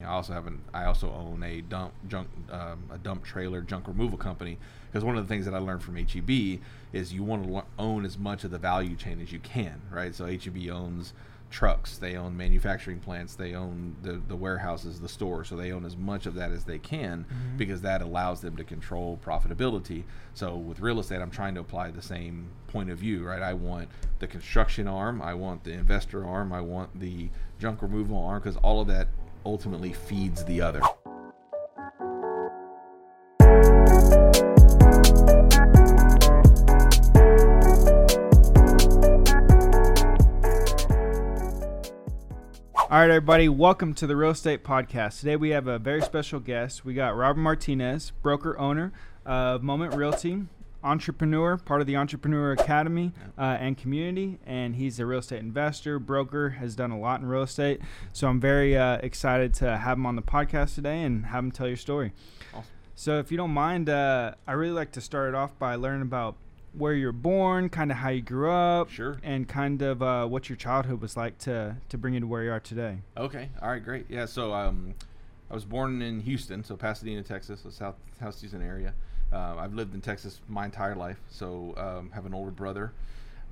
I also have an I also own a dump junk um, a dump trailer junk removal company because one of the things that I learned from HEB is you want to lo- own as much of the value chain as you can, right? So HEB owns trucks, they own manufacturing plants, they own the, the warehouses, the stores, so they own as much of that as they can Mhm. because that allows them to control profitability. So with real estate, I'm trying to apply the same point of view, right? I want the construction arm, I want the investor arm, I want the junk removal arm because all of that ultimately feeds the other. All right, everybody, welcome to the Real Estate Podcast. Today we have a very special guest. We got Robert Martinez, broker owner of Moment Realty, entrepreneur, part of the Entrepreneur Academy uh, and community, and he's a real estate investor, broker, has done a lot in real estate. So I'm very uh, excited to have him on the podcast today and have him tell your story. Awesome. So if you don't mind, uh, I really like to start it off by learning about where you're born, kind of how you grew up, Sure. and kind of uh, what your childhood was like to to bring you to where you are today. Okay. All right. Great. Yeah. So um, I was born in Houston, so Pasadena, Texas, so South South Houston area. Uh, I've lived in Texas my entire life. So um, have an older brother.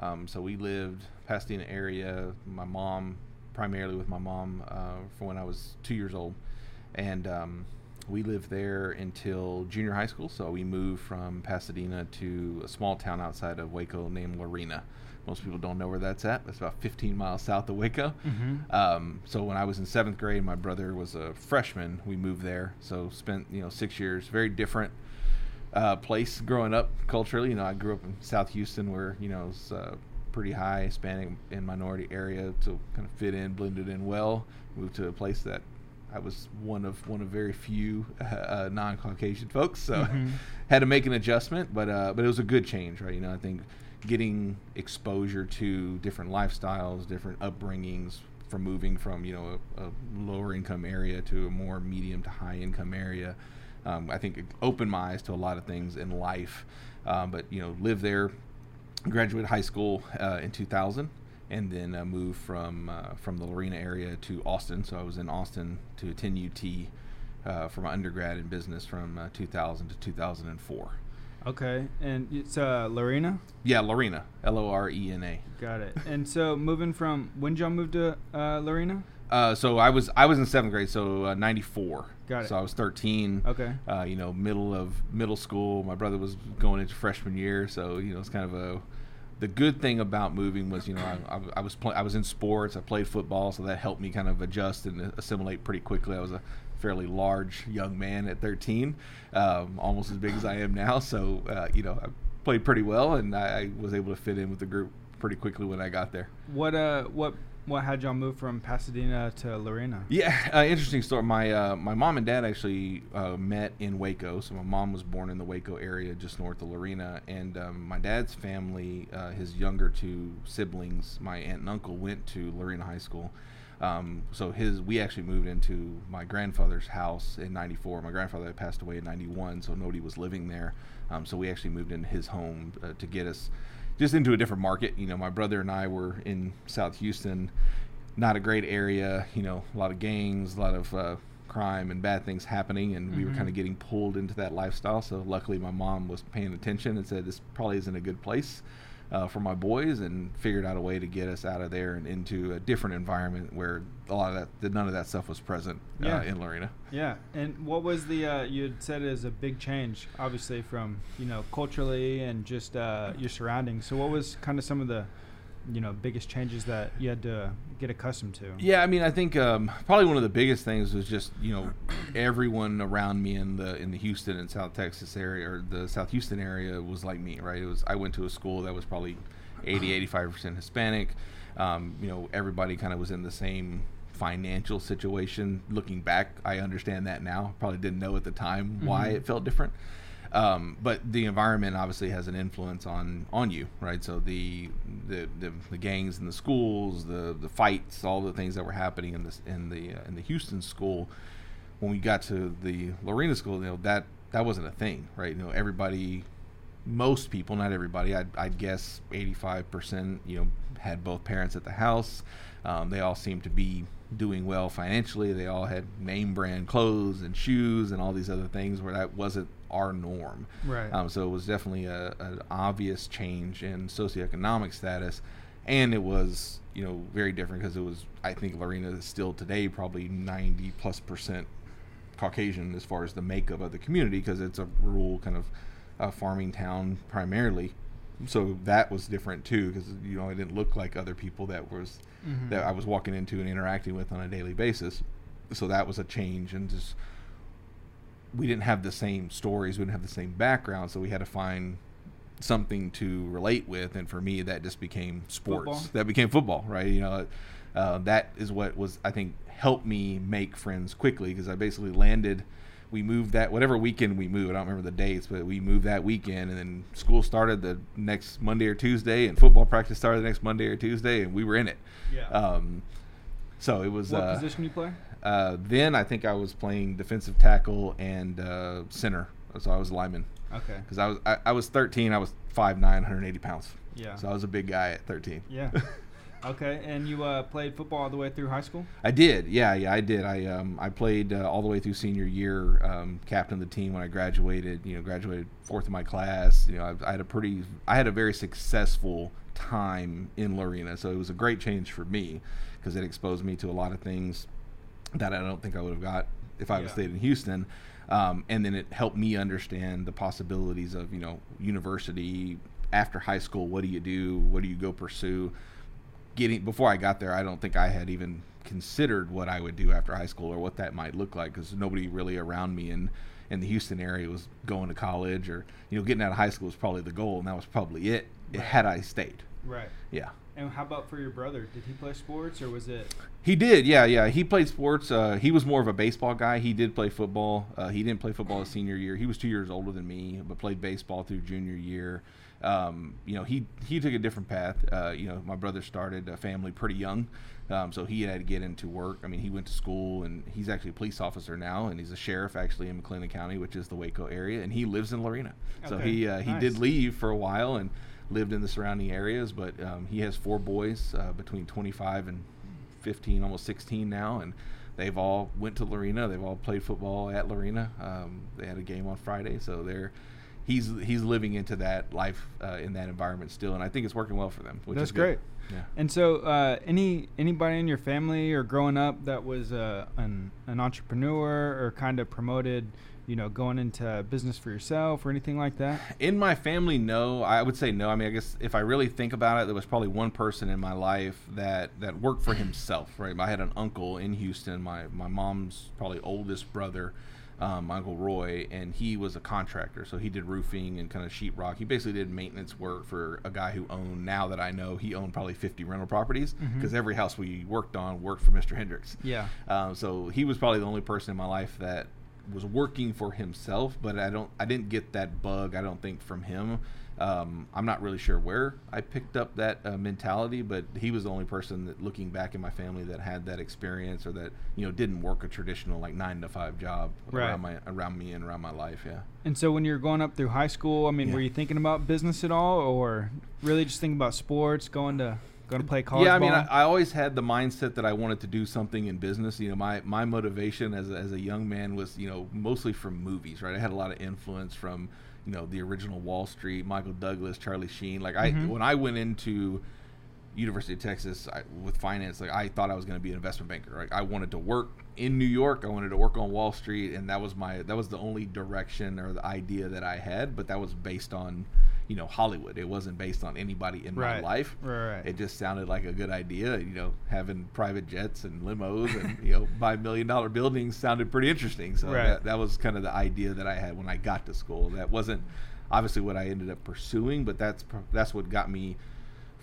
Um, so we lived Pasadena area. My mom, primarily with my mom, uh, from when I was two years old, and um, we lived there until junior high school. So we moved from Pasadena to a small town outside of Waco named Lorena. Most people don't know where that's at. That's about 15 miles south of Waco. Mm-hmm. Um, so when I was in seventh grade, my brother was a freshman. We moved there, so spent you know six years. Very different uh, place growing up culturally. You know, I grew up in South Houston, where you know it's uh, pretty high Hispanic and minority area, to kind of fit in, blended in well. Moved to a place that I was one of one of very few uh, non-Caucasian folks, so Mhm. had to make an adjustment. But uh, but it was a good change, right? You know, I think getting exposure to different lifestyles, different upbringings from moving from you know a, a lower income area to a more medium to high income area. Um, I think it opened my eyes to a lot of things in life. Um, but you know, lived there, graduated high school uh, in 2000, and then uh, moved from uh, from the Lorena area to Austin. So I was in Austin to attend UT uh, for my undergrad in business from uh, 2000 to 2004. Okay, and it's uh, Lorena. Yeah, Lorena, L O R E N A. Got it. And so moving from when did y'all move to uh, Lorena? Uh, so I was I was in seventh grade, so uh, '94. Got it. So I was 13. Okay. Uh, you know, middle of middle school. My brother was going into freshman year, so you know it's kind of a. The good thing about moving was, you know, I, I, I was play, I was in sports. I played football, so that helped me kind of adjust and assimilate pretty quickly. I was a fairly large young man at 13, um, almost as big as I am now. So uh, you know, I played pretty well, and I, I was able to fit in with the group pretty quickly when I got there. What uh what what had y'all move from Pasadena to Lorena? Yeah, uh, interesting story. My uh, my mom and dad actually uh, met in Waco. So my mom was born in the Waco area, just north of Lorena, and um, my dad's family, uh, his younger two siblings, my aunt and uncle, went to Lorena High School. Um, so his we actually moved into my grandfather's house in '94. My grandfather had passed away in '91, so nobody was living there. Um, so we actually moved into his home uh, to get us just into a different market. You know, my brother and I were in South Houston not a great area. You know, a lot of gangs, a lot of uh, crime and bad things happening, and we were Mhm. kind of getting pulled into that lifestyle. So luckily, my mom was paying attention and said this probably isn't a good place uh, for my boys, and figured out a way to get us out of there and into a different environment where a lot of that, none of that stuff was present Yeah. uh, in Lorena. Yeah, and what was the uh, you had said is a big change, obviously from you know culturally and just uh, your surroundings. So what was kind of some of the you know biggest changes that you had to get accustomed to? Yeah, I mean, I think um, probably one of the biggest things was just you know everyone around me in the in the Houston and South Texas area or the South Houston area was like me, right? It was I went to a school that was probably 80, 85 percent Hispanic. Um, you know, everybody kind of was in the same financial situation. Looking back, I understand that now. Probably didn't know at the time why Mhm. it felt different. Um, but the environment obviously has an influence on on you, right? So the the, the, the gangs in the schools, the the fights, all the things that were happening in this in the uh, in the Houston school. When we got to the Lorena school, you know that that wasn't a thing, right? You know, everybody, most people, not everybody, I'd, I'd guess eighty five percent, you know, had both parents at the house. Um, they all seemed to be doing well financially. They all had name brand clothes and shoes and all these other things where that wasn't our norm. Right. Um, so it was definitely a, an obvious change in socioeconomic status, and it was you know very different because it was I think Lorena is still today probably ninety plus percent Caucasian as far as the makeup of the community because it's a rural kind of uh, farming town primarily. So that was different too because you know I didn't look like other people that was Mhm. that I was walking into and interacting with on a daily basis. So that was a change and just we didn't have the same stories, we didn't have the same background, so we had to find something to relate with and for me that just became sports. Football? That became football, right? You know, uh, that is what was I think helped me make friends quickly because I basically landed we moved that whatever weekend we moved. I don't remember the dates, but we moved that weekend, and then school started the next Monday or Tuesday, and football practice started the next Monday or Tuesday, and we were in it. Yeah. Um, so it was. what uh, position you play? Uh, then I think I was playing defensive tackle and uh, center, so I was lineman Okay. because I was I, I was 13. I was 5'9", 180 pounds. Yeah. So I was a big guy at 13. Yeah. okay, and you uh, played football all the way through high school? I did, yeah, yeah, I did. I um, I played uh, all the way through senior year, um, of the team when I graduated. You know, graduated fourth in my class. You know, I, I had a pretty, I had a very successful time in Lorena, so it was a great change for me because it exposed me to a lot of things that I don't think I would have got if I would have stayed in Houston. Um, and then it helped me understand the possibilities of you know university after high school. What do you do? What do you go pursue? getting before I got there, I don't think I had even considered what I would do after high school or what that might look like because nobody really around me in in the Houston area was going to college or you know getting out of high school was probably the goal and that was probably it. Right. Had I stayed, Right. yeah. And how about for your brother? Did he play sports or was it? He did, yeah, yeah. He played sports. Uh, he was more of a baseball guy. He did play football. Uh, he didn't play football his senior year. He was two years older than me, but played baseball through junior year. Um, you know, he he took a different path. Uh, you know, my brother started a family pretty young, um, so he had to get into work. I mean, he went to school, and he's actually a police officer now, and he's a sheriff actually in McLennan County, which is the Waco area, and he lives in Lorena. So he uh, he nice. did leave for a while and lived in the surrounding areas, but um, he has four boys uh, between 25 and 15, almost 16 now, and they've all went to Lorena. They've all played football at Lorena. Um, they had a game on Friday, so they're he's he's living into that life uh, in that environment still, and I think it's working well for them. Which That's great. Yeah. And so, uh, any anybody in your family or growing up that was uh, an an entrepreneur or kind of promoted, you know, going into business for yourself or anything like that? In my family, no. I would say no. I mean, I guess if I really think about it, there was probably one person in my life that that worked for himself. Right. I had an uncle in Houston. My my mom's probably oldest brother. Um, my uncle Roy, and he was a contractor, so he did roofing and kind of sheetrock. He basically did maintenance work for a guy who owned. Now that I know, he owned probably 50 rental properties because every house we worked on worked for Mr. Hendricks. Yeah. Um, so he was probably the only person in my life that was working for himself, but I don't, I didn't get that bug. I don't think from him. Um, I'm not really sure where I picked up that uh, mentality, but he was the only person that, looking back in my family, that had that experience or that you know didn't work a traditional like nine to five job Right. around my around me and around my life. Yeah. And so, when you're going up through high school, I mean, Yeah. were you thinking about business at all, or really just thinking about sports, going to going to play college yeah, I mean. I, I always had the mindset that I wanted to do something in business. You know, my, my motivation as a, as a young man was, you know, mostly from movies, right? I had a lot of influence from, you know, the original Wall Street, Michael Douglas, Charlie Sheen. Like, I Mhm. when I went into University of Texas I, with finance, like I thought I was going to be an investment banker. Right? I wanted to work in New York. I wanted to work on Wall Street, and that was my that was the only direction or the idea that I had. But that was based on, you know, Hollywood. It wasn't based on anybody in Right. my life. Right, right. It just sounded like a good idea. You know, having private jets and limos and you know, buy million dollar buildings sounded pretty interesting. So that, that was kind of the idea that I had when I got to school. That wasn't obviously what I ended up pursuing, but that's that's what got me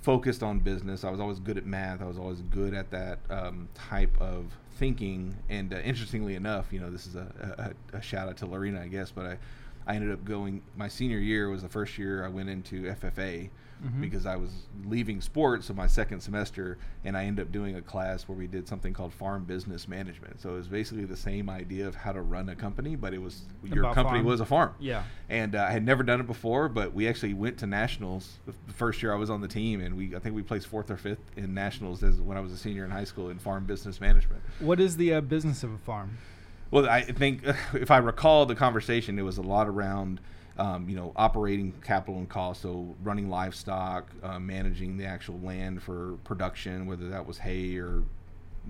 focused on business. I was always good at math. I was always good at that um, type of thinking. And uh, interestingly enough, you know, this is a, a, a shout out to Lorena, I guess, but I, I ended up going. My senior year was the first year I went into FFA Mhm. because I was leaving sports, so my second semester, and I ended up doing a class where we did something called farm business management. So it was basically the same idea of how to run a company, but it was your company farm. was a farm. Yeah. And uh, I had never done it before, but we actually went to nationals the the first year I was on the team, and we I think we placed fourth or fifth in nationals as when I was a senior in high school in farm business management. What is the uh, business of a farm? Well, I think if I recall the conversation, it was a lot around, um, you know, operating capital and cost. So running livestock, uh, managing the actual land for production, whether that was hay or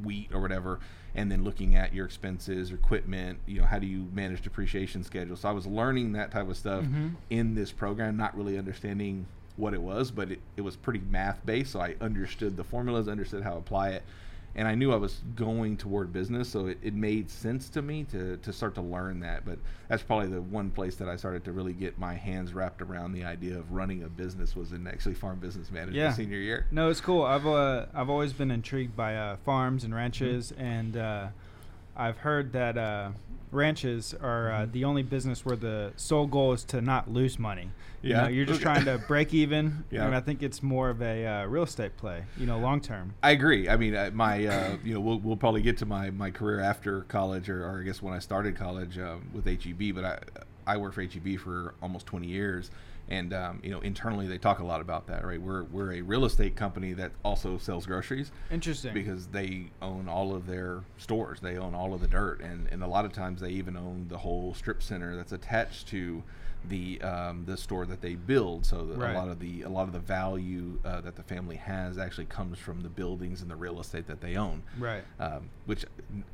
wheat or whatever, and then looking at your expenses, equipment. You know, how do you manage depreciation schedule? So I was learning that type of stuff Mhm. in this program, not really understanding what it was, but it, it was pretty math based. So I understood the formulas, understood how to apply it and I knew I was going toward business, so it, it made sense to me to, to start to learn that. But that's probably the one place that I started to really get my hands wrapped around the idea of running a business was in actually farm business management Yeah. senior year. No, it's cool. I've uh, I've always been intrigued by uh, farms and ranches, Mm-hmm. and uh, I've heard that uh, ranches are uh, Mhm. the only business where the sole goal is to not lose money. You Yeah. know, you're just trying to break even. Yeah. and I think it's more of a uh, real estate play. You know, long term. I agree. I mean, uh, my uh, you know we'll, we'll probably get to my, my career after college, or, or I guess when I started college um, with HEB. But I I worked for HEB for almost 20 years, and um, you know internally they talk a lot about that. Right, we're we're a real estate company that also sells groceries. Interesting. because they own all of their stores. They own all of the dirt, and, and a lot of times they even own the whole strip center that's attached to the um, the store that they build. So Right. a lot of the a lot of the value uh, that the family has actually comes from the buildings and the real estate that they own. right. Um, which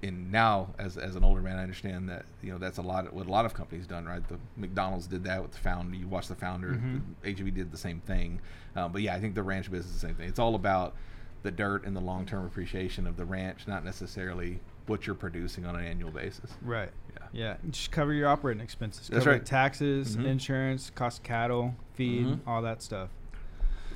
in now as, as an older man, I understand that you know that's a lot of, what a lot of companies done. Right, the McDonald's did that with the founder. You watch the founder. HEB did the same thing. Um, but yeah, I think the ranch business is the same thing. It's all about the dirt and the long term appreciation of the ranch, not necessarily what you're producing on an annual basis. Right. Yeah. Yeah. Just cover your operating expenses. That's cover right. Taxes, Mhm. insurance, cost of cattle, feed, Mhm. all that stuff.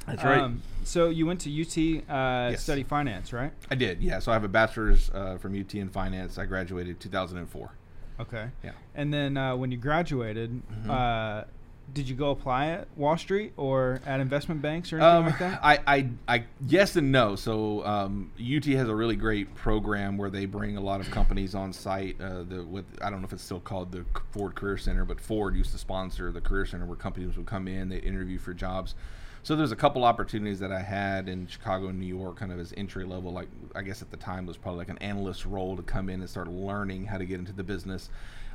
That's Um, so you went to UT, uh, Yes. study finance, right? I did. Yeah. So I have a bachelor's uh, from UT in finance. I graduated 2004. Okay. Yeah. And then uh, when you graduated, Mhm. Did you go apply at Wall Street or at investment banks or anything Um, like that? I, I, I, yes and no. So um, UT has a really great program where they bring a lot of companies on site. Uh, the with I don't know if it's still called the Ford Career Center, but Ford used to sponsor the Career Center where companies would come in, they interview for jobs. So there's a couple opportunities that I had in Chicago and New York, kind of as entry level. Like I guess at the time it was probably like an analyst role to come in and start learning how to get into the business.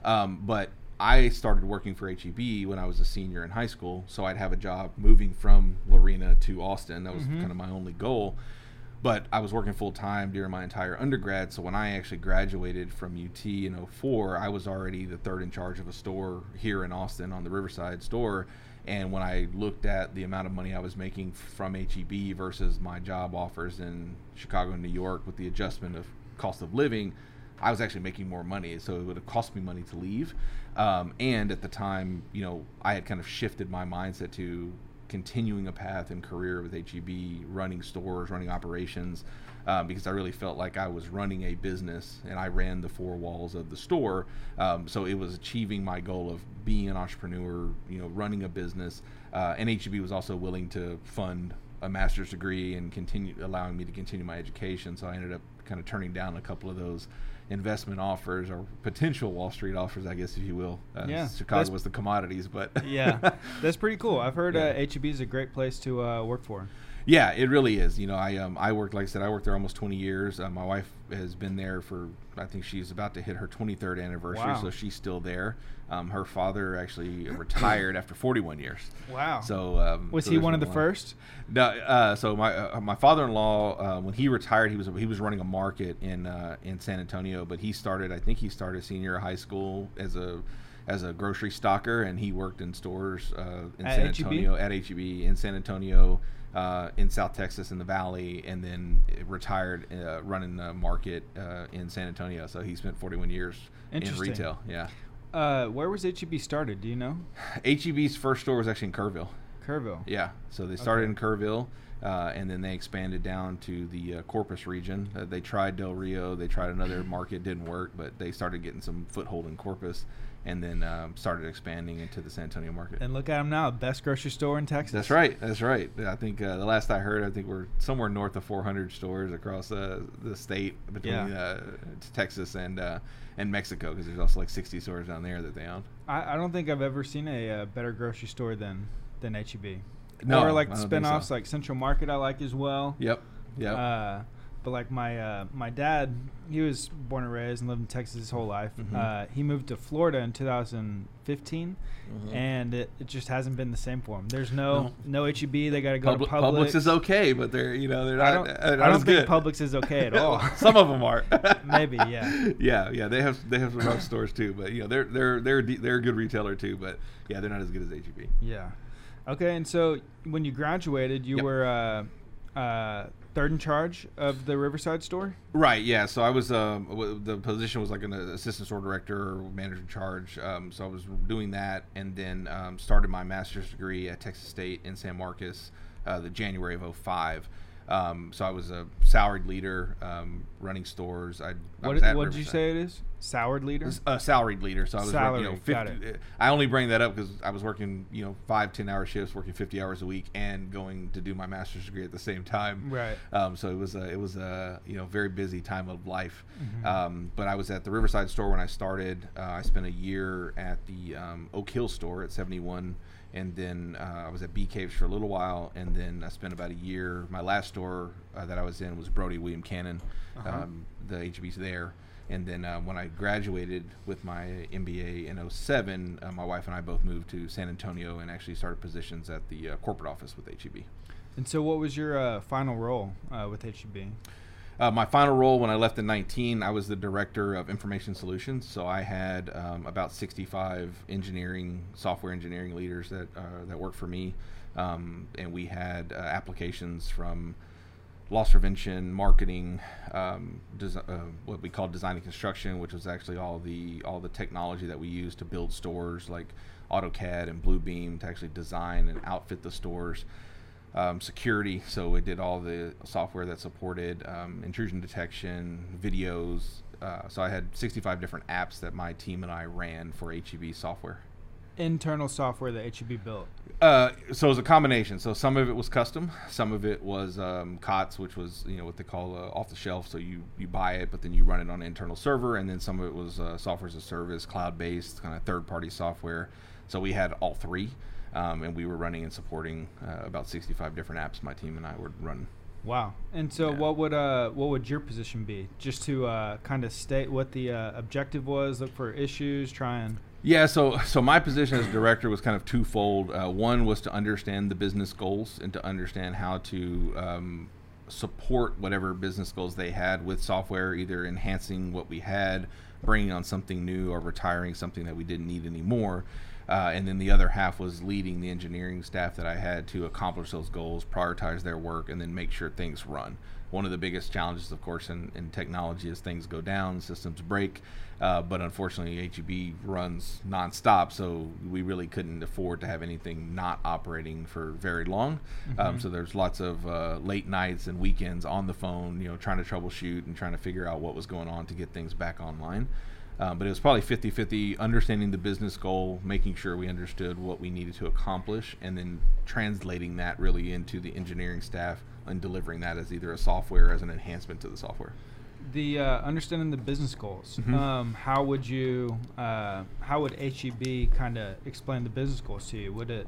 Um, but I started working for HEB when I was a senior in high school, so I'd have a job moving from Lorena to Austin. That was Mhm. kind of my only goal. But I was working full time during my entire undergrad, so when I actually graduated from UT in 04, I was already the third in charge of a store here in Austin on the Riverside store. And when I looked at the amount of money I was making from HEB versus my job offers in Chicago and New York with the adjustment of cost of living, I was actually making more money, so it would have cost me money to leave. Um, and at the time, you know, I had kind of shifted my mindset to continuing a path and career with HEB, running stores, running operations, um, because I really felt like I was running a business and I ran the four walls of the store. Um, so it was achieving my goal of being an entrepreneur, you know, running a business. Uh, and HEB was also willing to fund a master's degree and continue allowing me to continue my education. So I ended up kind of turning down a couple of those investment offers or potential Wall Street offers, I guess, if you will. Uh, Yeah, Chicago was the commodities, but yeah, that's pretty cool. I've heard Yeah. uh, HEB is a great place to uh, work for. Yeah, it really is. You know, I um, I worked like I said, I worked there almost 20 years. Uh, my wife has been there for I think she's about to hit her 23rd anniversary, Wow. so she's still there. Um, her father actually retired after 41 years. Wow. So um, was so he one of the first? No, uh, so my uh, my father-in-law uh, when he retired, he was he was running a market in uh, in San Antonio, but he started I think he started senior high school as a as a grocery stocker, and he worked in stores uh, in At San HEB? Antonio at HEB in San Antonio. Uh, in South Texas in the Valley, and then retired uh, running the market uh, in San Antonio. So he spent 41 years in retail. Yeah, Uh, where was HEB started? Do you know? HEB's first store was actually in Kerrville. Kerrville. Yeah, so they started Okay. in Kerrville, Uh, and then they expanded down to the uh, Corpus region. Uh, they tried Del Rio, they tried another market, didn't work, but they started getting some foothold in Corpus, and then um, started expanding into the San Antonio market. And look at them now, best grocery store in Texas. That's right. That's right. I think uh, the last I heard, I think we're somewhere north of 400 stores across uh, the state between Yeah. uh, Texas and uh, and Mexico, because there's also like 60 stores down there that they own. I, I don't think I've ever seen a uh, better grocery store than than HEB. No, or like the so. spin-offs like Central Market I like as well. Yep. Yep. But like my uh, my dad, he was born and raised and lived in Texas his whole life. Mhm. Uh, he moved to Florida in 2015, Mhm. and it, it just hasn't been the same for him. There's no no, HEB. They got to go Publi- to Publix. Publix is okay, but they're you know they're I not. don't, uh, not I don't think good. Publix is okay at all. Some of them are. Maybe, yeah. Yeah, yeah. They have they have some rough stores too, but you know they're they're they're de- they're a good retailer too. But yeah, they're not as good as HEB. Yeah. Okay, and so when you graduated, you Yep. were uh, uh, third in charge of the Riverside store. Right. Yeah. So I was um, w- the position was like an assistant store director or manager in charge. Um, so I was doing that, and then um, started my master's degree at Texas State in San Marcos, uh, the January of 05. Um, so I was a salaried leader, um, running stores. I, I What what did you say it is? Soured leader. a salaried leader. So I was working, you know, Salary, 50, got it. I only bring that up because I was working, you know, five, 10 hour shifts, working 50 hours a week and going to do my master's degree at the same time. Right. Um, so it was a, it was a, you know, very busy time of life. Mhm. Um, but I was at the Riverside store when I started. Uh, I spent a year at the um, Oak Hill store at 71. And then uh, I was at Bee Caves for a little while, and then I spent about a year. My last store uh, that I was in was Brodie William Cannon, Uh-huh. um, the HB's there. And then uh, when I graduated with my MBA in 07, uh, my wife and I both moved to San Antonio and actually started positions at the uh, corporate office with HEB. And so, what was your uh, final role uh, with HEB? Uh, my final role when I left in 19, I was the director of information solutions. So I had um, about 65 engineering, software engineering leaders that uh, that worked for me, um, and we had uh, applications from loss prevention, marketing, um, desi- uh, what we call design and construction, which was actually all the all the technology that we use to build stores, like AutoCAD and Bluebeam, to actually design and outfit the stores um, security. So it did all the software that supported um, intrusion detection, videos. Uh, so I had 65 different apps that my team and I ran for HEB software. Internal software that HEB built. Uh, so it was a combination. So some of it was custom, some of it was um, COTS, which was you know what they call uh, off the shelf. So you you buy it, but then you run it on an internal server, and then some of it was uh, software as a service, cloud based, kind of third party software. So we had all three, um, and we were running and supporting uh, about 65 different apps. My team and I would run. Wow. And so, Yeah. what would uh, what would your position be? Just to uh, kind of state what the uh, objective was, look for issues, try and. Yeah, so so my position as director was kind of twofold. Uh, one was to understand the business goals and to understand how to um, support whatever business goals they had with software, either enhancing what we had, bringing on something new, or retiring something that we didn't need anymore. Uh, and then the other half was leading the engineering staff that I had to accomplish those goals, prioritize their work, and then make sure things run. One of the biggest challenges, of course, in, in technology is things go down, systems break. Uh, but unfortunately, HEB runs nonstop, so we really couldn't afford to have anything not operating for very long. Um, Mhm. so there's lots of uh, late nights and weekends on the phone, you know, trying to troubleshoot and trying to figure out what was going on to get things back online. Um, but it was probably 50 50 understanding the business goal, making sure we understood what we needed to accomplish, and then translating that really into the engineering staff and delivering that as either a software as an enhancement to the software. The uh, understanding the business goals. Mhm. Um, how would you? Uh, how would HEB kind of explain the business goals to you? Would it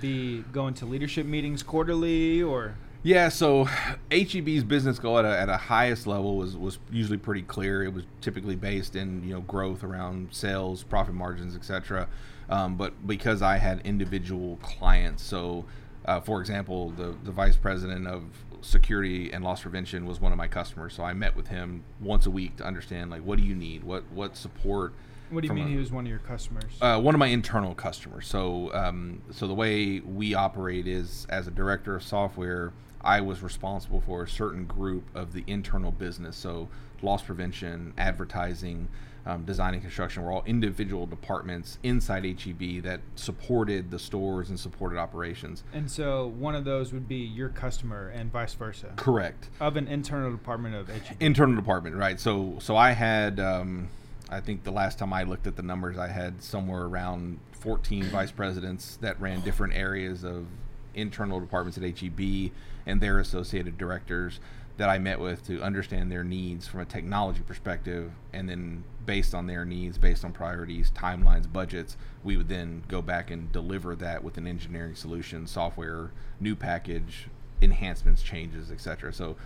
be going to leadership meetings quarterly, or Yeah, so HEB's business goal at a, at a highest level was, was usually pretty clear. It was typically based in you know growth around sales, profit margins, etc. Um, but because I had individual clients, so uh, for example, the the vice president of security and loss prevention was one of my customers. So I met with him once a week to understand like what do you need, what what support. what do you mean a- he was one of your customers? uh, one of my internal customers. So, um, so the way we operate is, as a director of software, I was responsible for a certain group of the internal business. So, loss prevention, advertising, um, design and construction were all individual departments inside HEB that supported the stores and supported operations. And so one of those would be your customer and vice versa. Correct. Of an internal department of HEB. Internal department, right? So so I had. Um, I think the last time I looked at the numbers, I had somewhere around 14 vice presidents that ran different areas of internal departments at HEB and their associated directors that I met with to understand their needs from a technology perspective, and then based on their needs, based on priorities, timelines, budgets, we would then go back and deliver that with an engineering solution, software, new package, enhancements, changes, etc. So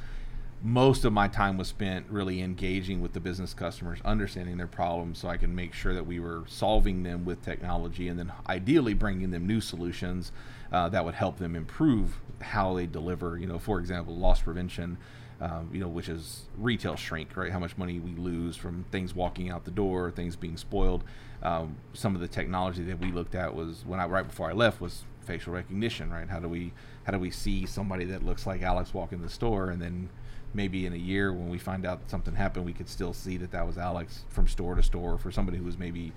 most of my time was spent really engaging with the business customers, understanding their problems, so I can make sure that we were solving them with technology, and then ideally bringing them new solutions uh, that would help them improve how they deliver. You know, for example, loss prevention. Um, you know, which is retail shrink, right? How much money we lose from things walking out the door, things being spoiled. Um, some of the technology that we looked at was when I right before I left was facial recognition, right? How do we how do we see somebody that looks like Alex walk in the store, and then maybe in a year when we find out something happened, we could still see that that was Alex from store to store for somebody who was maybe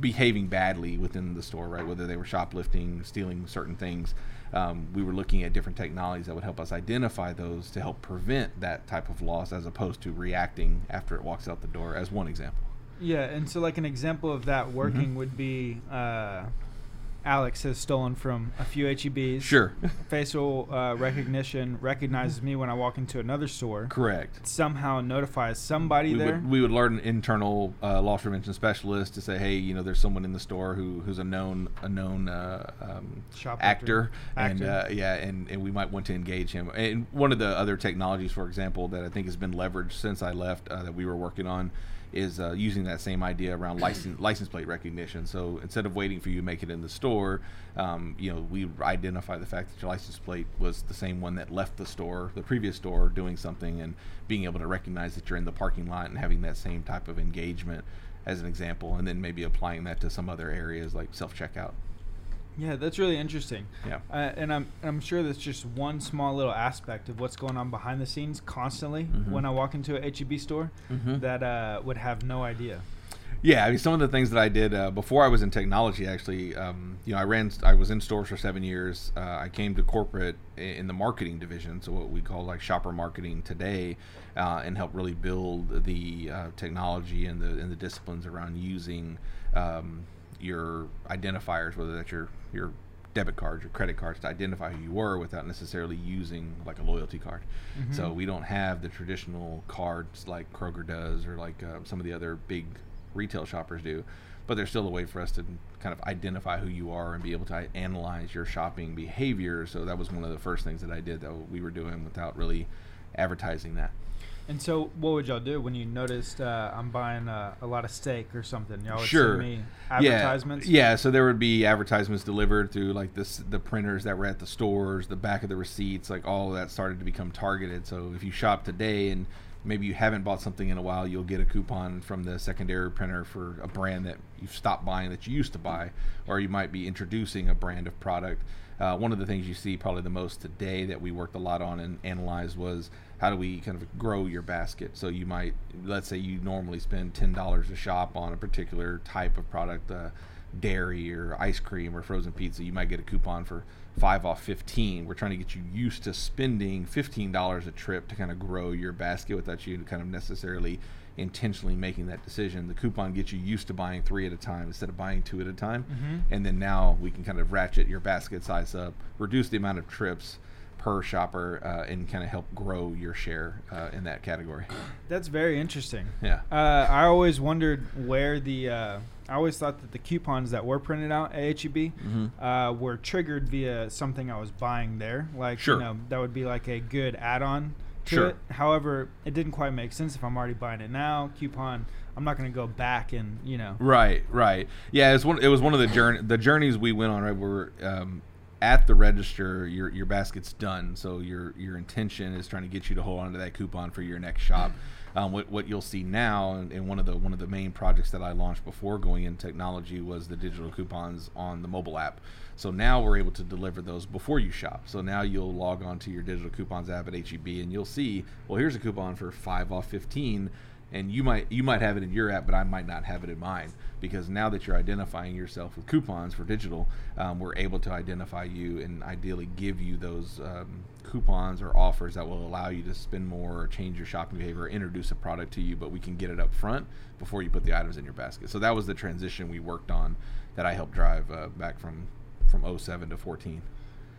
behaving badly within the store, right? Whether they were shoplifting, stealing certain things. Um, we were looking at different technologies that would help us identify those to help prevent that type of loss as opposed to reacting after it walks out the door, as one example. Yeah, and so like an example of that working mm-hmm. would be uh, Alex has stolen from a few HEBs. Sure. Facial uh, recognition recognizes me when I walk into another store. Correct. Somehow notifies somebody we there. Would, we would learn an internal uh, loss prevention specialist to say, hey, you know, there's someone in the store who who's a known a known uh, um, actor, and uh, yeah, and, and we might want to engage him. And one of the other technologies, for example, that I think has been leveraged since I left uh, that we were working on is uh, using that same idea around license license plate recognition. So instead of waiting for you to make it in the store, um, you know, we identify the fact that your license plate was the same one that left the store, the previous store, doing something, and being able to recognize that you're in the parking lot and having that same type of engagement as an example, and then maybe applying that to some other areas like self checkout. Yeah, that's really interesting. Yeah, uh, and I'm I'm sure that's just one small little aspect of what's going on behind the scenes constantly mm-hmm. when I walk into a HEB store mm-hmm. that uh, would have no idea. Yeah, I mean, some of the things that I did uh, before I was in technology, actually, um, you know, I ran, I was in stores for seven years. Uh, I came to corporate in the marketing division, so what we call like shopper marketing today, uh, and help really build the uh, technology and the and the disciplines around using. Um, your identifiers, whether that's your your debit cards, your credit cards, to identify who you were without necessarily using like a loyalty card. Mm-hmm. So we don't have the traditional cards like Kroger does or like uh, some of the other big retail shoppers do. But there's still a way for us to kind of identify who you are and be able to analyze your shopping behavior. So that was one of the first things that I did that we were doing without really advertising that. And so, what would y'all do when you noticed uh, I'm buying uh, a lot of steak or something? Y'all would sure. send me advertisements. Yeah. yeah, so there would be advertisements delivered through like this, the printers that were at the stores, the back of the receipts, like all of that started to become targeted. So if you shop today and maybe you haven't bought something in a while, you'll get a coupon from the secondary printer for a brand that you've stopped buying that you used to buy, or you might be introducing a brand of product. Uh, one of the things you see probably the most today that we worked a lot on and analyzed was how do we kind of grow your basket? So you might, let's say you normally spend ten dollars a shop on a particular type of product, uh, dairy or ice cream or frozen pizza. You might get a coupon for five off fifteen. We're trying to get you used to spending fifteen dollars a trip to kind of grow your basket without you kind of necessarily intentionally making that decision. The coupon gets you used to buying three at a time instead of buying two at a time, mm-hmm. and then now we can kind of ratchet your basket size up, reduce the amount of trips per shopper uh, and kind of help grow your share uh, in that category. That's very interesting. Yeah. Uh, I always wondered where the. Uh, I always thought that the coupons that were printed out at HEB mm-hmm. Uh, were triggered via something I was buying there. Like, sure. you know, that would be like a good add-on to sure. it. However, it didn't quite make sense if I'm already buying it now. Coupon. I'm not going to go back and you know. Right, right. Yeah, it's one. It was one of the journey the journeys we went on. Right, were um, at the register, your your basket's done. So your your intention is trying to get you to hold on to that coupon for your next shop. Um, what, what you'll see now, and, and, one of the one of the main projects that I launched before going in technology was the digital coupons on the mobile app. So now we're able to deliver those before you shop. So now you'll log on to your digital coupons app at HEB and you'll see, well, here's a coupon for five off fifteen and you might you might have it in your app, but I might not have it in mine because now that you're identifying yourself with coupons for digital, um, we're able to identify you and ideally give you those um, coupons or offers that will allow you to spend more, or change your shopping behavior, or introduce a product to you. But we can get it up front before you put the items in your basket. So that was the transition we worked on that I helped drive uh, back from from 07 to 14.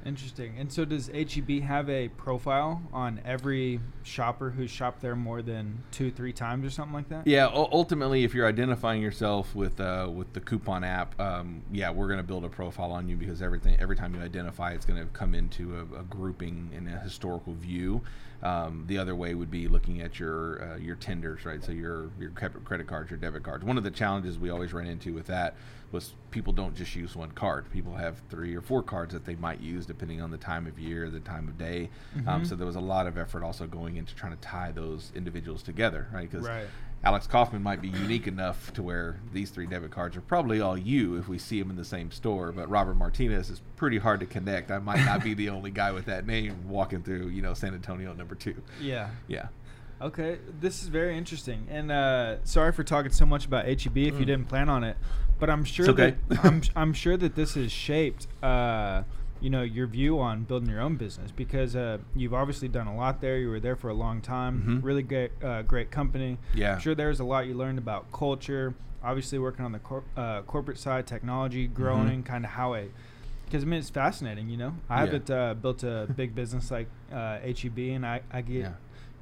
Interesting. And so, does HEB have a profile on every shopper who's shopped there more than two, three times, or something like that? Yeah. U- ultimately, if you're identifying yourself with uh, with the coupon app, um, yeah, we're going to build a profile on you because everything every time you identify, it's going to come into a, a, grouping in a historical view. Um, the other way would be looking at your uh, your tenders, right? So your your credit cards, your debit cards. One of the challenges we always ran into with that was people don't just use one card. People have three or four cards that they might use depending on the time of year, the time of day. Um, mm-hmm. Um, so there was a lot of effort also going into trying to tie those individuals together, right? Because right. Alex Kaufman might be unique enough to where these three debit cards are probably all you if we see them in the same store. But Robert Martinez is pretty hard to connect. I might not be the only guy with that name walking through, you know, San Antonio number two. Yeah. Yeah. Okay, this is very interesting. And uh, sorry for talking so much about HEB if mm. you didn't plan on it, but I'm sure okay. that I'm, I'm sure that this has shaped uh, you know your view on building your own business because uh, you've obviously done a lot there. You were there for a long time. Mm-hmm. Really great, uh, great company. Yeah, I'm sure there's a lot you learned about culture. Obviously, working on the cor- uh, corporate side, technology, growing, mm-hmm. kind of how it. because I mean it's fascinating. You know, I yeah. haven't uh, built a big business like HEB, uh, and I, I get. Yeah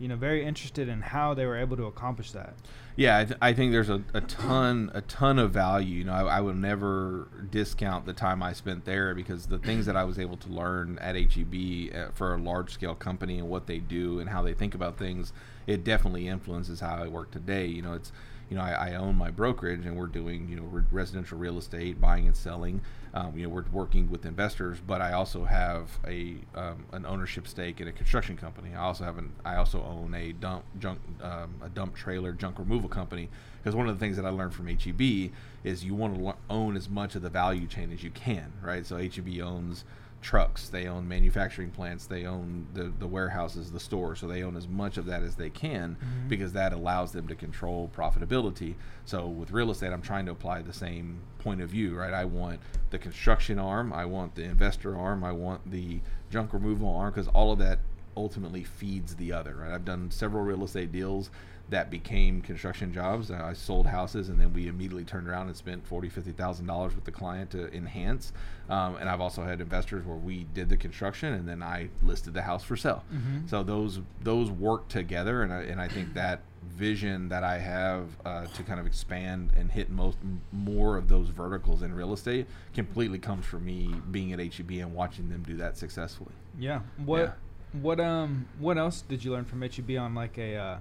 you know very interested in how they were able to accomplish that. Yeah, I, th- I think there's a, a ton a ton of value. You know, I, I will never discount the time I spent there because the things that I was able to learn at HEB uh, for a large scale company and what they do and how they think about things, it definitely influences how I work today. You know, it's you know, I, I, own my brokerage and we're doing, you know, re- residential real estate, buying and selling. Um, you know, we're working with investors, but I also have a um, an ownership stake in a construction company. I also have an I also own a dump junk um, a dump trailer junk removal company because one of the things that I learned from HEB is you want to lo- own as much of the value chain as you can, right? So HEB owns trucks, they own manufacturing plants, they own the, the warehouses, the stores. So they own as much of that as they can mm-hmm. because that allows them to control profitability. So with real estate, I'm trying to apply the same point of view, right? I want the construction arm, I want the investor arm, I want the junk removal arm because all of that ultimately feeds the other, right? I've done several real estate deals that became construction jobs. I sold houses, and then we immediately turned around and spent forty, fifty thousand dollars with the client to enhance. Um, and I've also had investors where we did the construction, and then I listed the house for sale. Mm-hmm. So those those work together, and I, and I think that vision that I have uh, to kind of expand and hit most more of those verticals in real estate completely comes from me being at HEB and watching them do that successfully. Yeah. What yeah. what um what else did you learn from HEB on like a uh,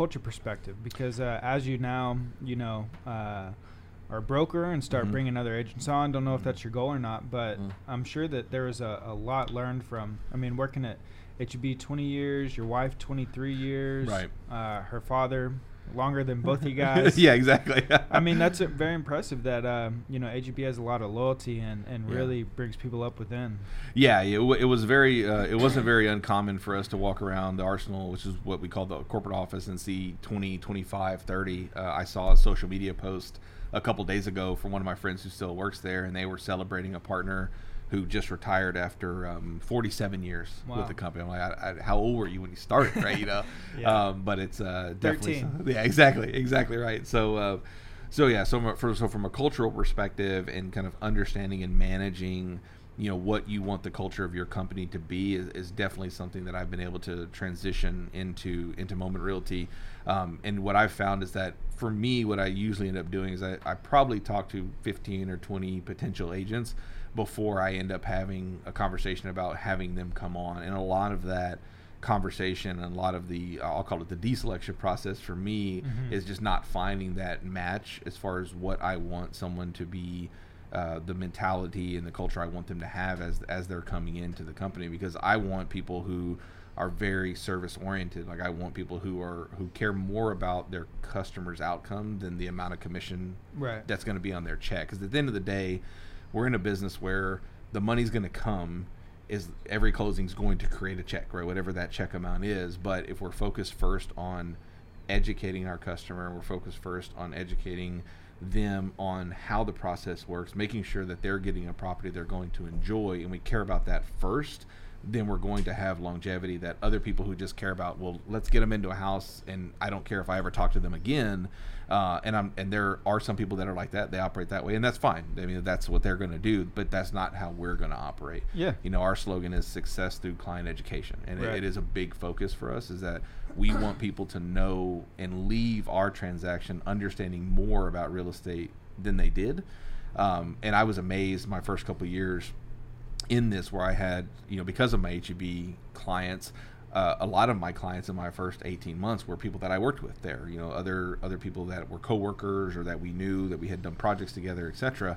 culture perspective because uh, as you now you know uh, are a broker and start mm-hmm. bringing other agents on don't know if that's your goal or not but mm-hmm. i'm sure that there was a, a lot learned from i mean working at heb 20 years your wife 23 years right uh, her father longer than both you guys. yeah, exactly. I mean, that's very impressive that um, you know HEB has a lot of loyalty and, and yeah. really brings people up within. Yeah, it, w- it was very uh, it wasn't very uncommon for us to walk around the Arsenal, which is what we call the corporate office, and see 20, 25, 30. Uh, I saw a social media post a couple days ago from one of my friends who still works there, and they were celebrating a partner who just retired after um, 47 years wow. with the company. I'm like, I, I, how old were you when you started, right? You know, yeah. um, but it's uh, definitely yeah, exactly, exactly right. So, uh, so yeah, so from, so from a cultural perspective and kind of understanding and managing, you know, what you want the culture of your company to be is, is definitely something that I've been able to transition into into Moment Realty. Um, and what I've found is that for me, what I usually end up doing is I, I probably talk to 15 or 20 potential agents before I end up having a conversation about having them come on. And a lot of that conversation and a lot of the I'll call it the deselection process for me mm-hmm. is just not finding that match as far as what I want someone to be uh, the mentality and the culture I want them to have as as they're coming into the company because I want people who are very service oriented like I want people who are who care more about their customers outcome than the amount of commission right. that's going to be on their check because at the end of the day we're in a business where the money's going to come is every closing is going to create a check right whatever that check amount is but if we're focused first on educating our customer. We're focused first on educating them on how the process works, making sure that they're getting a property they're going to enjoy, and we care about that first then we're going to have longevity that other people who just care about well let's get them into a house and i don't care if i ever talk to them again uh, and i'm and there are some people that are like that. They operate that way and that's fine. I mean that's what they're going to do but that's not how we're going to operate. Yeah. You know our slogan is success through client education and Right. it, it is a big focus for us is that we want people to know and leave our transaction understanding more about real estate than they did. Um, and i was amazed my first couple of years in this where I had, you know, because of my HEB clients, uh, a lot of my clients in my first 18 months were people that I worked with there, you know, other other people that were coworkers or that we knew that we had done projects together, etc.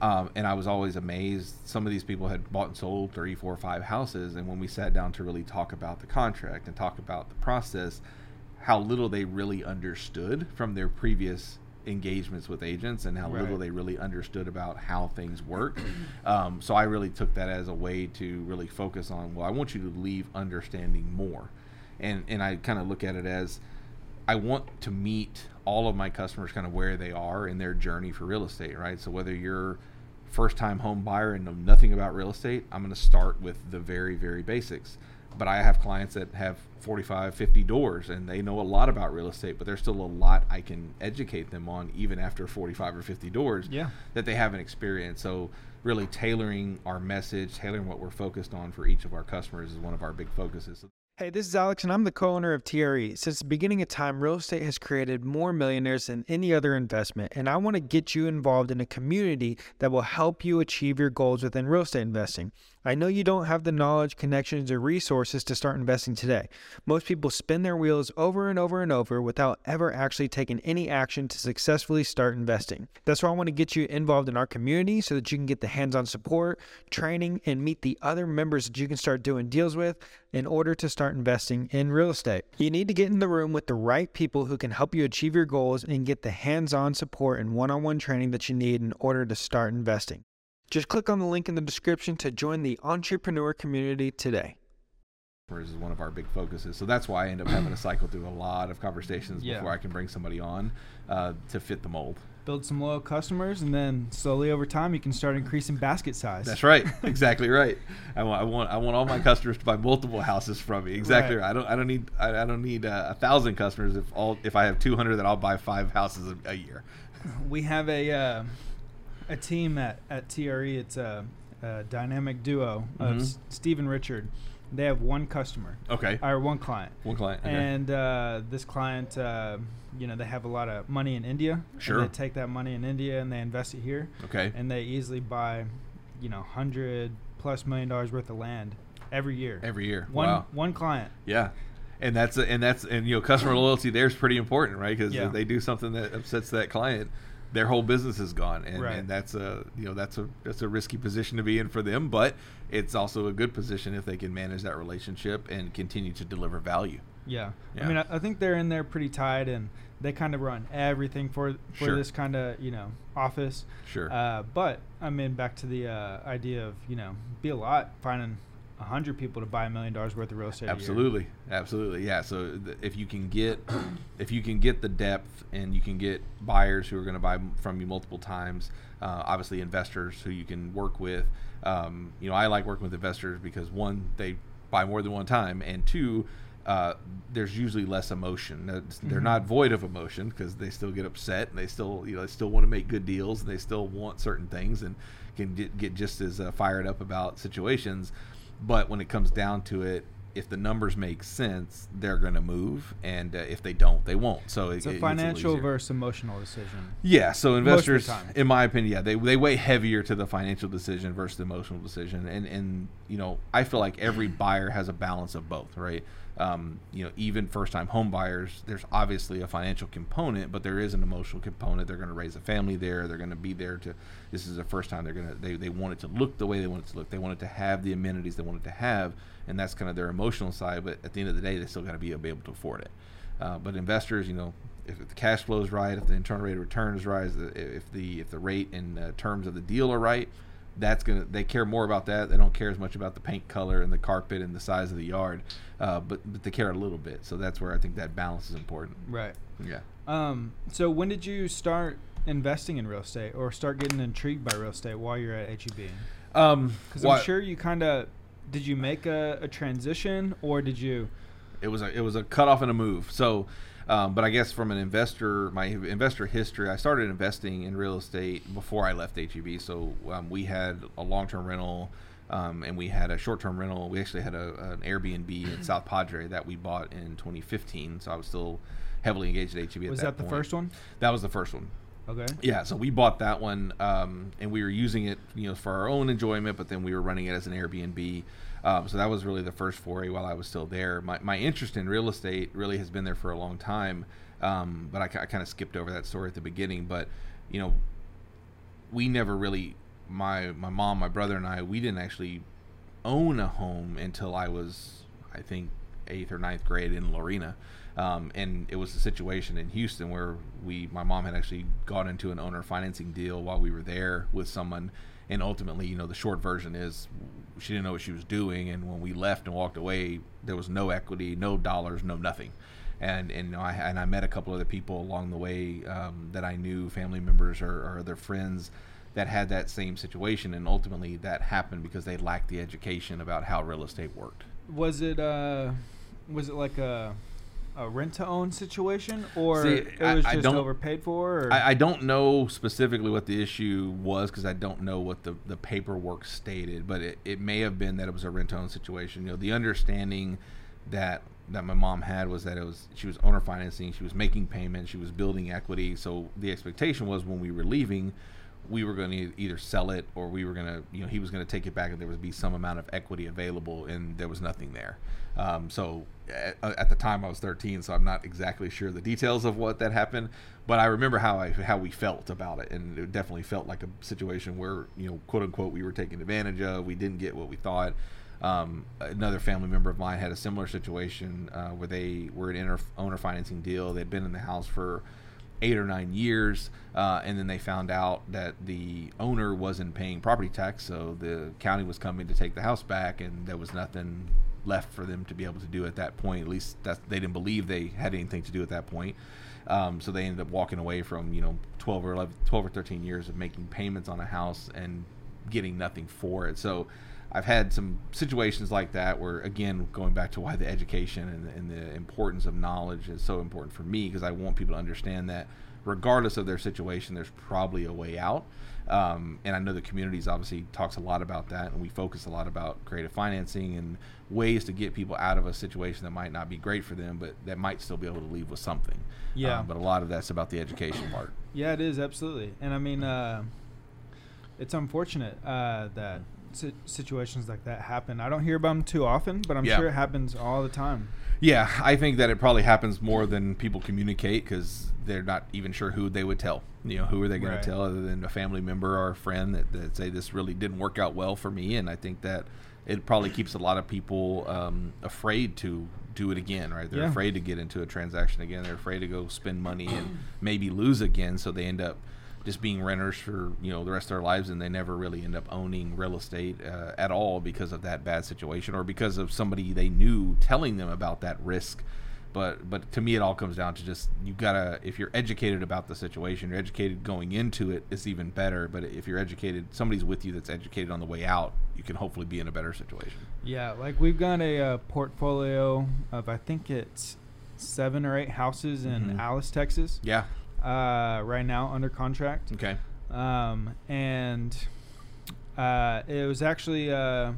Um, and I was always amazed. Some of these people had bought and sold three, four, five houses, and when we sat down to really talk about the contract and talk about the process, how little they really understood from their previous engagements with agents and how Right. little they really understood about how things work. Um, so I really took that as a way to really focus on. Well, I want you to leave understanding more, and and I kind of look at it as I want to meet all of my customers kind of where they are in their journey for real estate, right? So whether you're first time home buyer and know nothing about real estate, I'm going to start with the very very basics. But I have clients that have 45, 50 doors and they know a lot about real estate, but there's still a lot I can educate them on even after 45 or 50 doors Yeah. that they haven't experienced. So really tailoring our message, tailoring what we're focused on for each of our customers is one of our big focuses. Hey, this is Alex, and I'm the co owner of TRE. Since the beginning of time, real estate has created more millionaires than any other investment, and I want to get you involved in a community that will help you achieve your goals within real estate investing. I know you don't have the knowledge, connections, or resources to start investing today. Most people spin their wheels over and over and over without ever actually taking any action to successfully start investing. That's why I want to get you involved in our community so that you can get the hands on support, training, and meet the other members that you can start doing deals with in order to start investing in real estate. You need to get in the room with the right people who can help you achieve your goals and get the hands on support and one on one training that you need in order to start investing. Just click on the link in the description to join the entrepreneur community today. Customers is one of our big focuses. So that's why I end up having to cycle through a lot of conversations Yeah. before I can bring somebody on uh, to fit the mold. Build some loyal customers, and then slowly over time, you can start increasing basket size. That's right. exactly right. I want, I want, I want all my customers to buy multiple houses from me. Exactly Right. right. I don't, I don't need, I, I don't need uh, a thousand customers if all, if I have 200 that I'll buy five houses a, a year. We have a uh, a team at at TRE. It's a, a dynamic duo of Mhm. S- Steve and Richard. They have one customer Okay. or one client, One client. Okay. and uh, this client, uh, you know, they have a lot of money in India. Sure. And they take that money in India and they invest it here, okay. and they easily buy, you know, hundred plus million dollars worth of land every year. Every year. one wow. one client. Yeah. And that's and that's and you know customer loyalty there is pretty important, right? Because Yeah. if they do something that upsets that client, their whole business is gone, and, Right. and that's a you know that's a that's a risky position to be in for them, but it's also a good position if they can manage that relationship and continue to deliver value. Yeah. Yeah. I mean, I, I think they're in there pretty tight, and they kind of run everything for for Sure. this kind of you know office. Sure. Uh, but I mean, back to the uh, idea of you know, be a lot finding a hundred people to buy a million dollars worth of real estate. Absolutely, absolutely, yeah. So th- if you can get, if you can get the depth, and you can get buyers who are going to buy m- from you multiple times, uh, obviously investors who you can work with. Um, you know, I like working with investors because one, they buy more than one time, and two, uh, there's usually less emotion. They're Mhm. not void of emotion because they still get upset and they still, you know, they still want to make good deals and they still want certain things and can get, get just as uh, fired up about situations. But when it comes down to it, if the numbers make sense, they're going to move, and uh, if they don't, they won't. So It's it, a it gets financial versus emotional decision. Yeah, so Most of the investors, in my opinion, yeah, they, they weigh heavier to the financial decision versus the emotional decision, and and you know I feel like every buyer has a balance of both, right? Um, you know, even first time home buyers, there's obviously a financial component, but there is an emotional component. They're going to raise a family there. They're going to be there to. This is the first time they're going to. They they want it to look the way they want it to look. They want it to have the amenities they want it to have, and that's kind of their emotional side. But at the end of the day, they still got to be able to afford it. Uh, but investors, you know, if the cash flow is right, if the internal rate of return is right, if the if the, rate and uh, terms of the deal are right, that's gonna they care more about that. They don't care as much about the paint color and the carpet and the size of the yard, uh, but but they care a little bit. So that's where I think that balance is important. Right. Yeah. Um, so when did you start investing in real estate or start getting intrigued by real estate while you're at HEB? Um, Because I'm sure you kind of did you make a, a transition or did you? it was a it was a cutoff and a move. So, um, but I guess from an investor, my investor history, I started investing in real estate before I left HEB. So um, we had a long term rental. Um, and we had a short-term rental. We actually had a, an Airbnb in South Padre that we bought in 2015. So I was still heavily engaged at HEB. At Was that, that, the point. first one? That was the first one. Okay. Yeah, so we bought that one, um, and we were using it, you know, for our own enjoyment. But then we were running it as an Airbnb. Um, so that was really the first foray while I was still there. My, my interest in real estate really has been there for a long time, um, but I, I kind of skipped over that story at the beginning. But you know, we never really my my mom, my brother, and I we didn't actually own a home until I was I think eighth or ninth grade in Lorena. Um, and it was a situation in Houston where we, my mom had actually got into an owner financing deal while we were there with someone, and ultimately, you know, the short version is she didn't know what she was doing, and when we left and walked away, there was no equity, no dollars, no nothing, and and I and I met a couple other people along the way um, that I knew, family members or, or other friends that had that same situation, and ultimately that happened because they lacked the education about how real estate worked. Was it uh, was it like a a rent to own situation or See, it was I just don't- overpaid for? Or? I, I don't know specifically what the issue was because I don't know what the, the paperwork stated, but it, it may have been that it was a rent to own situation. You know, the understanding that that my mom had was that it was she was owner financing, she was making payments, she was building equity. So the expectation was when we were leaving, we were going to either sell it or we were going to, you know, he was going to take it back and there would be some amount of equity available, and there was nothing there. Um, so at, at the time I was 13, so I'm not exactly sure the details of what that happened, but I remember how I how we felt about it, and it definitely felt like a situation where you know, quote unquote, we were taken advantage of. We didn't get what we thought. Um, another family member of mine had a similar situation uh, where they were an owner financing deal. They'd been in the house for eight or nine years, uh, and then they found out that the owner wasn't paying property tax, so the county was coming to take the house back, and there was nothing left for them to be able to do at that point. At least they didn't believe they had anything to do at that point. Um, so they ended up walking away from you know 12 or 11, 12 or 13 years of making payments on a house and getting nothing for it. So I've had some situations like that where, again, going back to why the education and, and the importance of knowledge is so important for me because I want people to understand that regardless of their situation, there's probably a way out. Um, and I know the communities obviously talks a lot about that, and we focus a lot about creative financing and ways to get people out of a situation that might not be great for them, but that might still be able to leave with something. Yeah. Um, but a lot of that's about the education part. Yeah, it is absolutely, and I mean, uh, it's unfortunate uh, that si- situations like that happen. I don't hear about them too often, but I'm Yeah. sure it happens all the time. Yeah, I think that it probably happens more than people communicate because they're not even sure who they would tell. You know, who are they going Right. to tell other than a family member or a friend that, that say this really didn't work out well for me? And I think that it probably keeps a lot of people um, afraid to do it again, right? They're Yeah. afraid to get into a transaction again. They're afraid to go spend money and maybe lose again, so they end up just being renters for you know the rest of their lives, and they never really end up owning real estate uh, at all because of that bad situation or because of somebody they knew telling them about that risk. But but to me, it all comes down to just you gotta if you're educated about the situation, you're educated going into it, it's even better. But if you're educated, somebody's with you that's educated on the way out, you can hopefully be in a better situation. Yeah, like we've got a uh, portfolio of I think it's seven or eight houses in Mhm. Alice, Texas, Yeah. Uh, right now under contract. Okay. um, and uh, it was actually uh,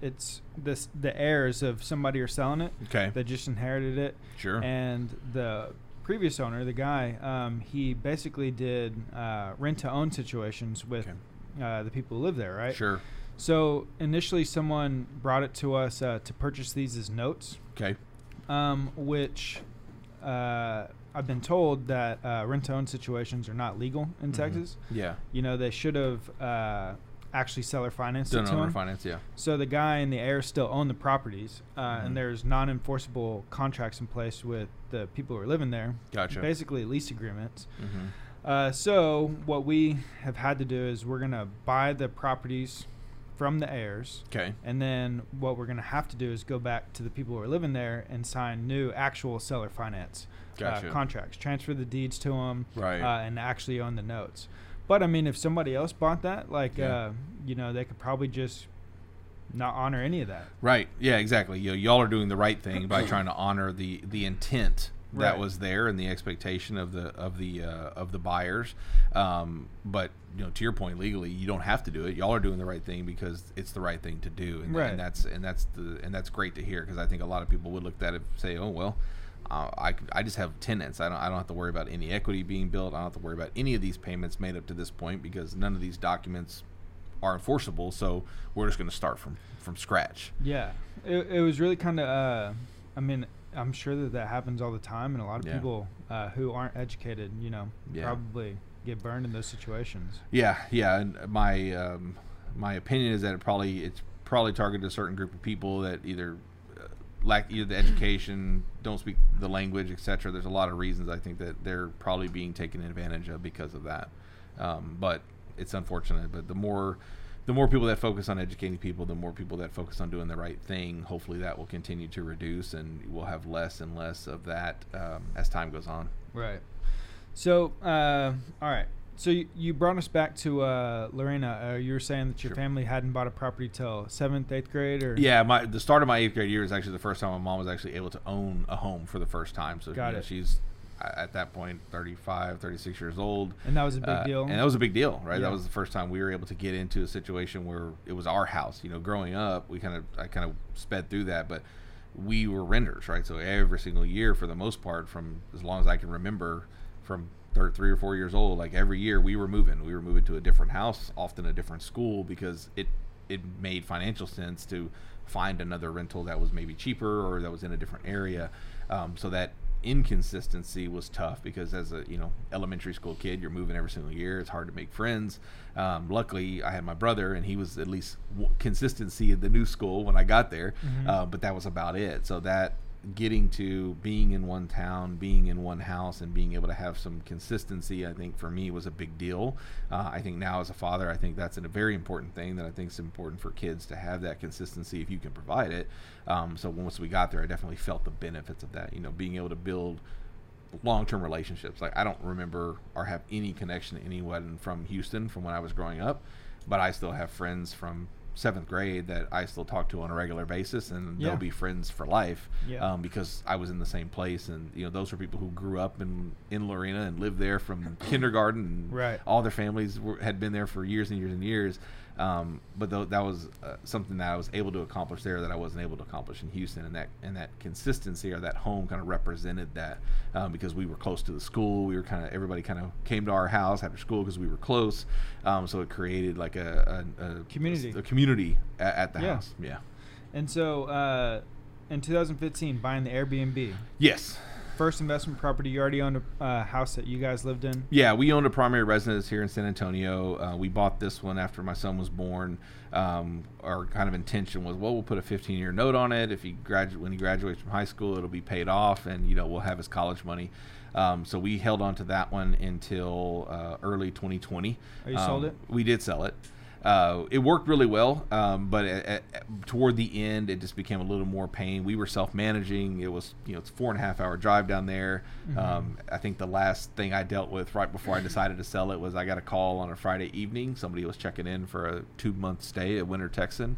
it's this the heirs of somebody are selling it Okay. that just inherited it, Sure. and the previous owner, the guy, um, he basically did uh, rent to own situations with Okay. uh, the people who live there, right? Sure. So initially, someone brought it to us uh, to purchase these as notes, Okay. um, which uh, I've been told that uh, rent to own situations are not legal in Mhm. Texas. Yeah. You know, they should have uh, actually seller financed it Done to owner him. finance. Yeah. So the guy and the heir still own the properties, uh, Mhm. and there's non-enforceable contracts in place with the people who are living there. Gotcha. Basically, lease agreements. Mm-hmm. Uh, so what we have had to do is we're gonna buy the properties from the heirs, Okay. and then what we're gonna have to do is go back to the people who are living there and sign new actual seller finance Gotcha. uh, contracts, transfer the deeds to them, Right. uh, and actually own the notes. But I mean, if somebody else bought that, like Yeah. uh, you know, they could probably just not honor any of that. Right. Yeah. Exactly. You know, y'all are doing the right thing by trying to honor the the intent that Right. was there and the expectation of the of the uh, of the buyers. Um, but you know, to your point, legally, you don't have to do it. Y'all are doing the right thing because it's the right thing to do, and, Right. and that's and that's the and that's great to hear because I think a lot of people would look at it and say, oh well. Uh, I, I just have tenants. I don't, I don't have to worry about any equity being built. I don't have to worry about any of these payments made up to this point because none of these documents are enforceable. So we're just going to start from, from scratch. Yeah, it, it was really kind of. Uh, I mean, I'm sure that that happens all the time, and a lot of Yeah. people uh, who aren't educated, you know, Yeah. probably get burned in those situations. Yeah, yeah. And my um, my opinion is that it probably it's probably targeted a certain group of people that either lack either the education, don't speak the language, etc. There's a lot of reasons I think that they're probably being taken advantage of because of that. Um, but it's unfortunate. But the more the more people that focus on educating people, the more people that focus on doing the right thing. Hopefully, that will continue to reduce, and we'll have less and less of that um, as time goes on. Right. So, uh, all right. So you, you brought us back to uh, Lorena. Uh, you were saying that your Sure. family hadn't bought a property till seventh, eighth grade, or Yeah, my the start of my eighth grade year is actually the first time my mom was actually able to own a home for the first time. So Got you know, it. she's at that point 35, 36 years old. and that was a big Uh, deal. And that was a big deal, right? Yeah. That was the first time we were able to get into a situation where it was our house. You know, growing up, we kind of I kind of sped through that, but we were renters, right? So every single year, for the most part, from as long as I can remember, from three or four years old, like every year we were moving. We were moving to a different house, often a different school, because it it made financial sense to find another rental that was maybe cheaper or that was in a different area. Um, so that inconsistency was tough because as a you know elementary school kid you're moving every single year it's hard to make friends um, luckily i had my brother and he was at least w- consistency at the new school when i got there Mhm. uh, but that was about it so that getting to being in one town being in one house and being able to have some consistency i think for me was a big deal uh, i think now as a father i think that's a very important thing that i think is important for kids to have that consistency if you can provide it um, so once we got there i definitely felt the benefits of that you know being able to build long-term relationships. Like I don't remember or have any connection to anyone from Houston from when I was growing up, but I still have friends from seventh grade that I still talk to on a regular basis, and Yeah. they'll be friends for life Yeah. um, because I was in the same place. And you know, those were people who grew up in in Lorena and lived there from kindergarten. And Right. All their families were, had been there for years and years and years. Um, but tho- that was uh, something that I was able to accomplish there that I wasn't able to accomplish in Houston, and that and that consistency or that home kind of represented that um, because we were close to the school. We were kind of everybody kind of came to our house after school because we were close. Um, so it created like a, a, a Community. a, community at, at the Yeah. house. Yeah. and so, uh, in 2015, buying the Airbnb, Yes. first investment property. You already owned a uh, house that you guys lived in. Yeah, we owned a primary residence here in San Antonio. Uh, we bought this one after my son was born. Um, our kind of intention was, well, we'll put a 15-year note on it. If he graduate when he graduates from high school, it'll be paid off, and you know we'll have his college money. Um, so we held on to that one until uh, early 2020. Oh, you Um, sold it? We did sell it. Uh, it worked really well, um, but at, at, toward the end, it just became a little more pain. We were self-managing. It was, you know, it's a four and a half hour drive down there. Mhm. Um, I think the last thing I dealt with right before I decided to sell it was I got a call on a Friday evening. Somebody was checking in for a two-month stay at Winter Texan.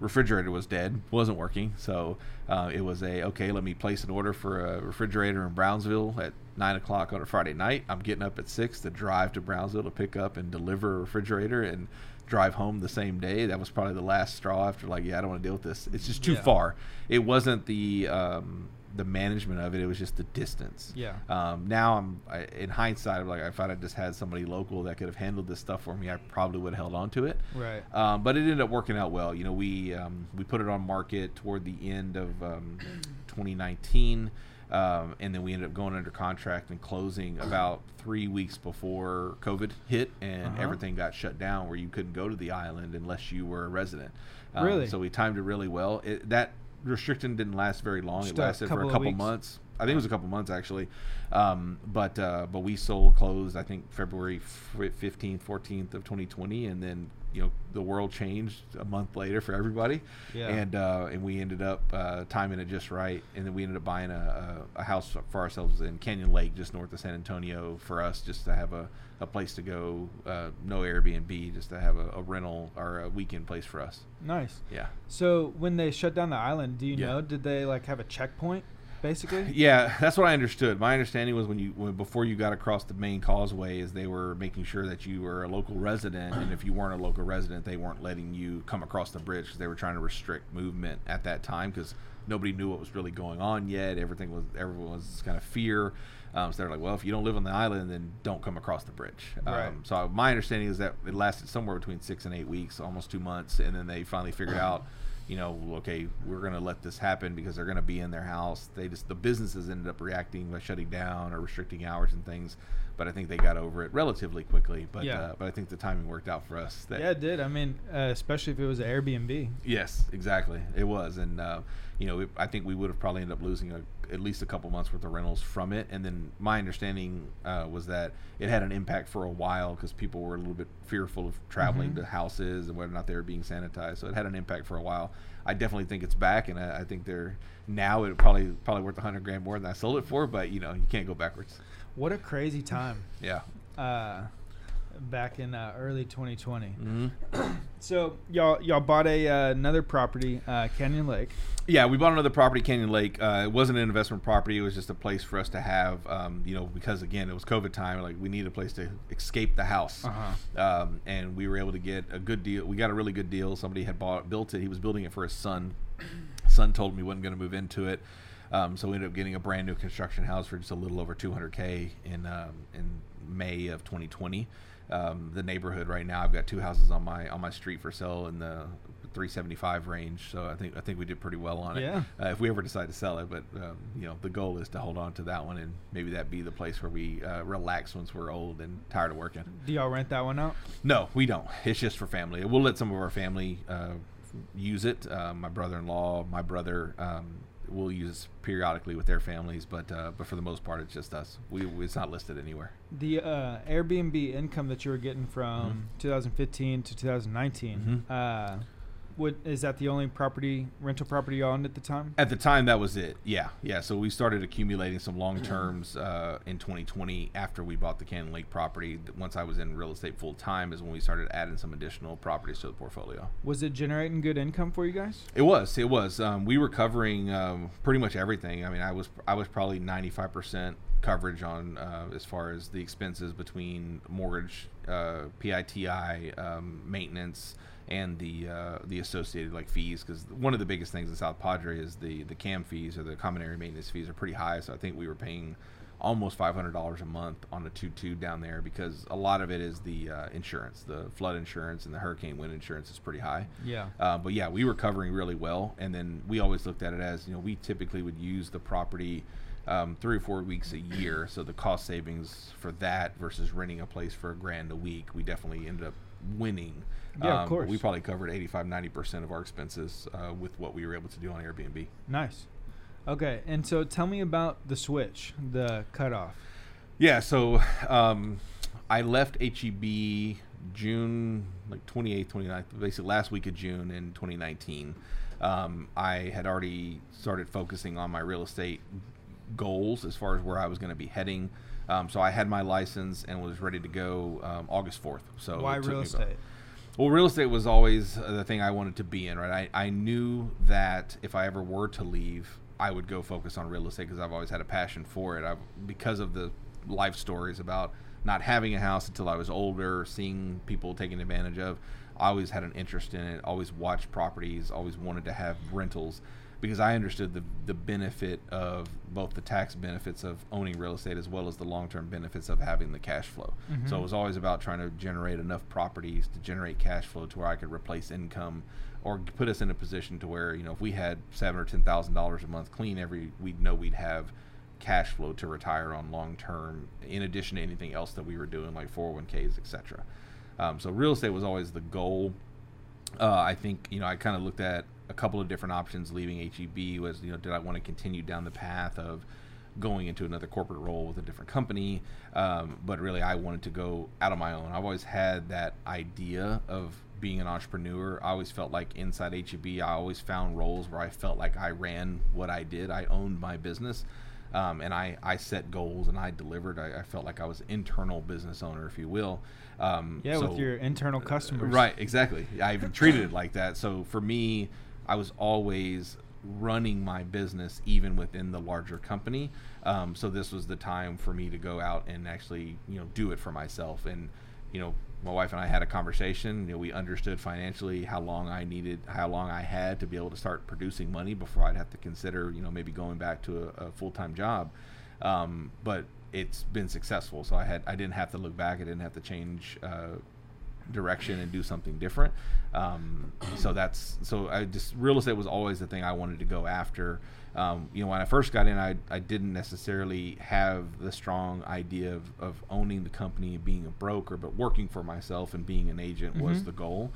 Refrigerator was dead, wasn't working. So uh, it was a okay. Let me place an order for a refrigerator in Brownsville at nine o'clock on a Friday night. I'm getting up at six to drive to Brownsville to pick up and deliver a refrigerator and drive home the same day. That was probably the last straw after like, yeah, I don't want to deal with this. It's just too Yeah. far. It wasn't the um, the management of it. It was just the distance. Yeah. Um, now I'm I, in hindsight. I'm like, if I'd just had somebody local that could have handled this stuff for me, I probably would have held on to it. Right. Um, but it ended up working out well. You know, we um, we put it on market toward the end of um, 2019, um, and then we ended up going under contract and closing about three weeks before COVID hit, and Uh-huh. everything got shut down where you couldn't go to the island unless you were a resident. Um, Really? So we timed it really well. It, that restriction didn't last very long. Just it a lasted for a couple months, I think it was a couple months actually. Um, but uh, but we sold closed I think February fifteenth, fourteenth of 2020, and then you know the world changed a month later for everybody, Yeah. and uh, and we ended up uh, timing it just right, and then we ended up buying a, a, a house for ourselves in Canyon Lake, just north of San Antonio, for us just to have a, a place to go, uh, no Airbnb, just to have a, a rental or a weekend place for us. Nice. Yeah. So when they shut down the island, do you Yeah. know? Did they like have a checkpoint, basically? Yeah, that's what I understood. My understanding was when you when, before you got across the main causeway is they were making sure that you were a local resident, and if you weren't a local resident, they weren't letting you come across the bridge because they were trying to restrict movement at that time because nobody knew what was really going on yet. Everything was everyone was kind of fear. Um, so they're like, well, if you don't live on the island, then don't come across the bridge. Right. Um, so my understanding is that it lasted somewhere between six and eight weeks, almost two months, and then they finally figured out, you know, okay, we're going to let this happen because they're going to be in their house. They just the businesses ended up reacting by shutting down or restricting hours and things, but I think they got over it relatively quickly. But Yeah. uh, but I think the timing worked out for us. That, Yeah, it did. I mean, uh, especially if it was an Airbnb. Yes, exactly. It was, and uh, you know, it, I think we would have probably ended up losing a, at least a couple months worth of rentals from it. And then my understanding uh, was that it had an impact for a while because people were a little bit fearful of traveling Mhm. to houses and whether or not they were being sanitized. So it had an impact for a while. I definitely think it's back, and I, I think they're now it probably probably worth a hundred grand more than I sold it for. But you know, you can't go backwards. What a crazy time. Yeah. Uh, back in uh, early 2020. Mm-hmm. So y'all y'all bought a uh, another property, uh, Canyon Lake. Yeah, we bought another property, Canyon Lake. Uh, it wasn't an investment property; it was just a place for us to have, um, you know, because again, it was COVID time. Like we needed a place to escape the house, Uh-huh. um, and we were able to get a good deal. We got a really good deal. Somebody had bought, built it. He was building it for his son. son told him he wasn't going to move into it, um, so we ended up getting a brand new construction house for just a little over 200k in um, in May of 2020. Um, the neighborhood right now, I've got two houses on my on my street for sale in the 375 range. So I think I think we did pretty well on it. Yeah. Uh, if we ever decide to sell it, but um, you know the goal is to hold on to that one and maybe that be the place where we uh, relax once we're old and tired of working. Do y'all rent that one out? No, we don't. It's just for family. We'll let some of our family uh, use it. Uh, my brother-in-law, my brother, um, will use periodically with their families, but uh, but for the most part, it's just us. We it's not listed anywhere. The uh, Airbnb income that you were getting from 2015 to 2019, uh, what is that the only property rental property you owned at the time? At the time, that was it. Yeah, yeah. So we started accumulating some long terms uh, in 2020 after we bought the Canyon Lake property. Once I was in real estate full time, is when we started adding some additional properties to the portfolio. Was it generating good income for you guys? It was. It was. Um, we were covering um, pretty much everything. I mean, I was I was probably ninety five percent coverage on uh, as far as the expenses between mortgage, uh, PITI, um, maintenance, and the uh, the associated like fees. Because one of the biggest things in South Padre is the the CAM fees or the common area maintenance fees are pretty high. So I think we were paying almost five hundred dollars a month on a two two down there because a lot of it is the uh, insurance, the flood insurance and the hurricane wind insurance is pretty high. Yeah. Uh, but yeah, we were covering really well, and then we always looked at it as you know we typically would use the property um, three or four weeks a year, so the cost savings for that versus renting a place for a grand a week, we definitely ended up winning. Yeah, of Um, but course. We probably covered 85, 90 percent of our expenses uh, with what we were able to do on Airbnb. Nice. Okay, and so tell me about the switch, the cutoff. Yeah, so um, I left HEB June like 28th, 29th, basically last week of June in 2019. Um, I had already started focusing on my real estate goals as far as where I was going to be heading. Um, so I had my license and was ready to go um, August 4th. So Why real me about- estate? Well, real estate was always uh, the thing I wanted to be in, right? I, I knew that if I ever were to leave, I would go focus on real estate because I've always had a passion for it. I've, because of the life stories about not having a house until I was older, seeing people taking advantage of. I always had an interest in it, always watched properties, always wanted to have rentals because I understood the, the benefit of both the tax benefits of owning real estate as well as the long term benefits of having the cash flow. Mhm. So it was always about trying to generate enough properties to generate cash flow to where I could replace income or put us in a position to where, you know, if we had seven or ten thousand dollars a month clean every we'd know we'd have cash flow to retire on long term in addition to anything else that we were doing like 401ks etc um, so real estate was always the goal uh, I think you know I kind of looked at a couple of different options leaving HEB was you know did I want to continue down the path of going into another corporate role with a different company. Um, but really, I wanted to go out on my own. I've always had that idea of being an entrepreneur. I always felt like inside HEB, I always found roles where I felt like I ran what I did. I owned my business. Um, and I, I set goals and I delivered. I, I, felt like I was internal business owner, if you will. Um, yeah, so, with your internal customers. Right, exactly. I even treated it like that. So for me, I was always running my business even within the larger company. Um, so this was the time for me to go out and actually, you know, do it for myself. And, you know, my wife and I had a conversation. You know, we understood financially how long I needed, how long I had to be able to start producing money before I'd have to consider, you know, maybe going back to a, a full time job. Um, but it's been successful, so I had I didn't have to look back. I didn't have to change uh, direction and do something different. Um, so that's so I just real estate was always the thing I wanted to go after. Um, you know, when I first got in, I, I didn't necessarily have the strong idea of, of owning the company and being a broker, but working for myself and being an agent mm-hmm. was the goal.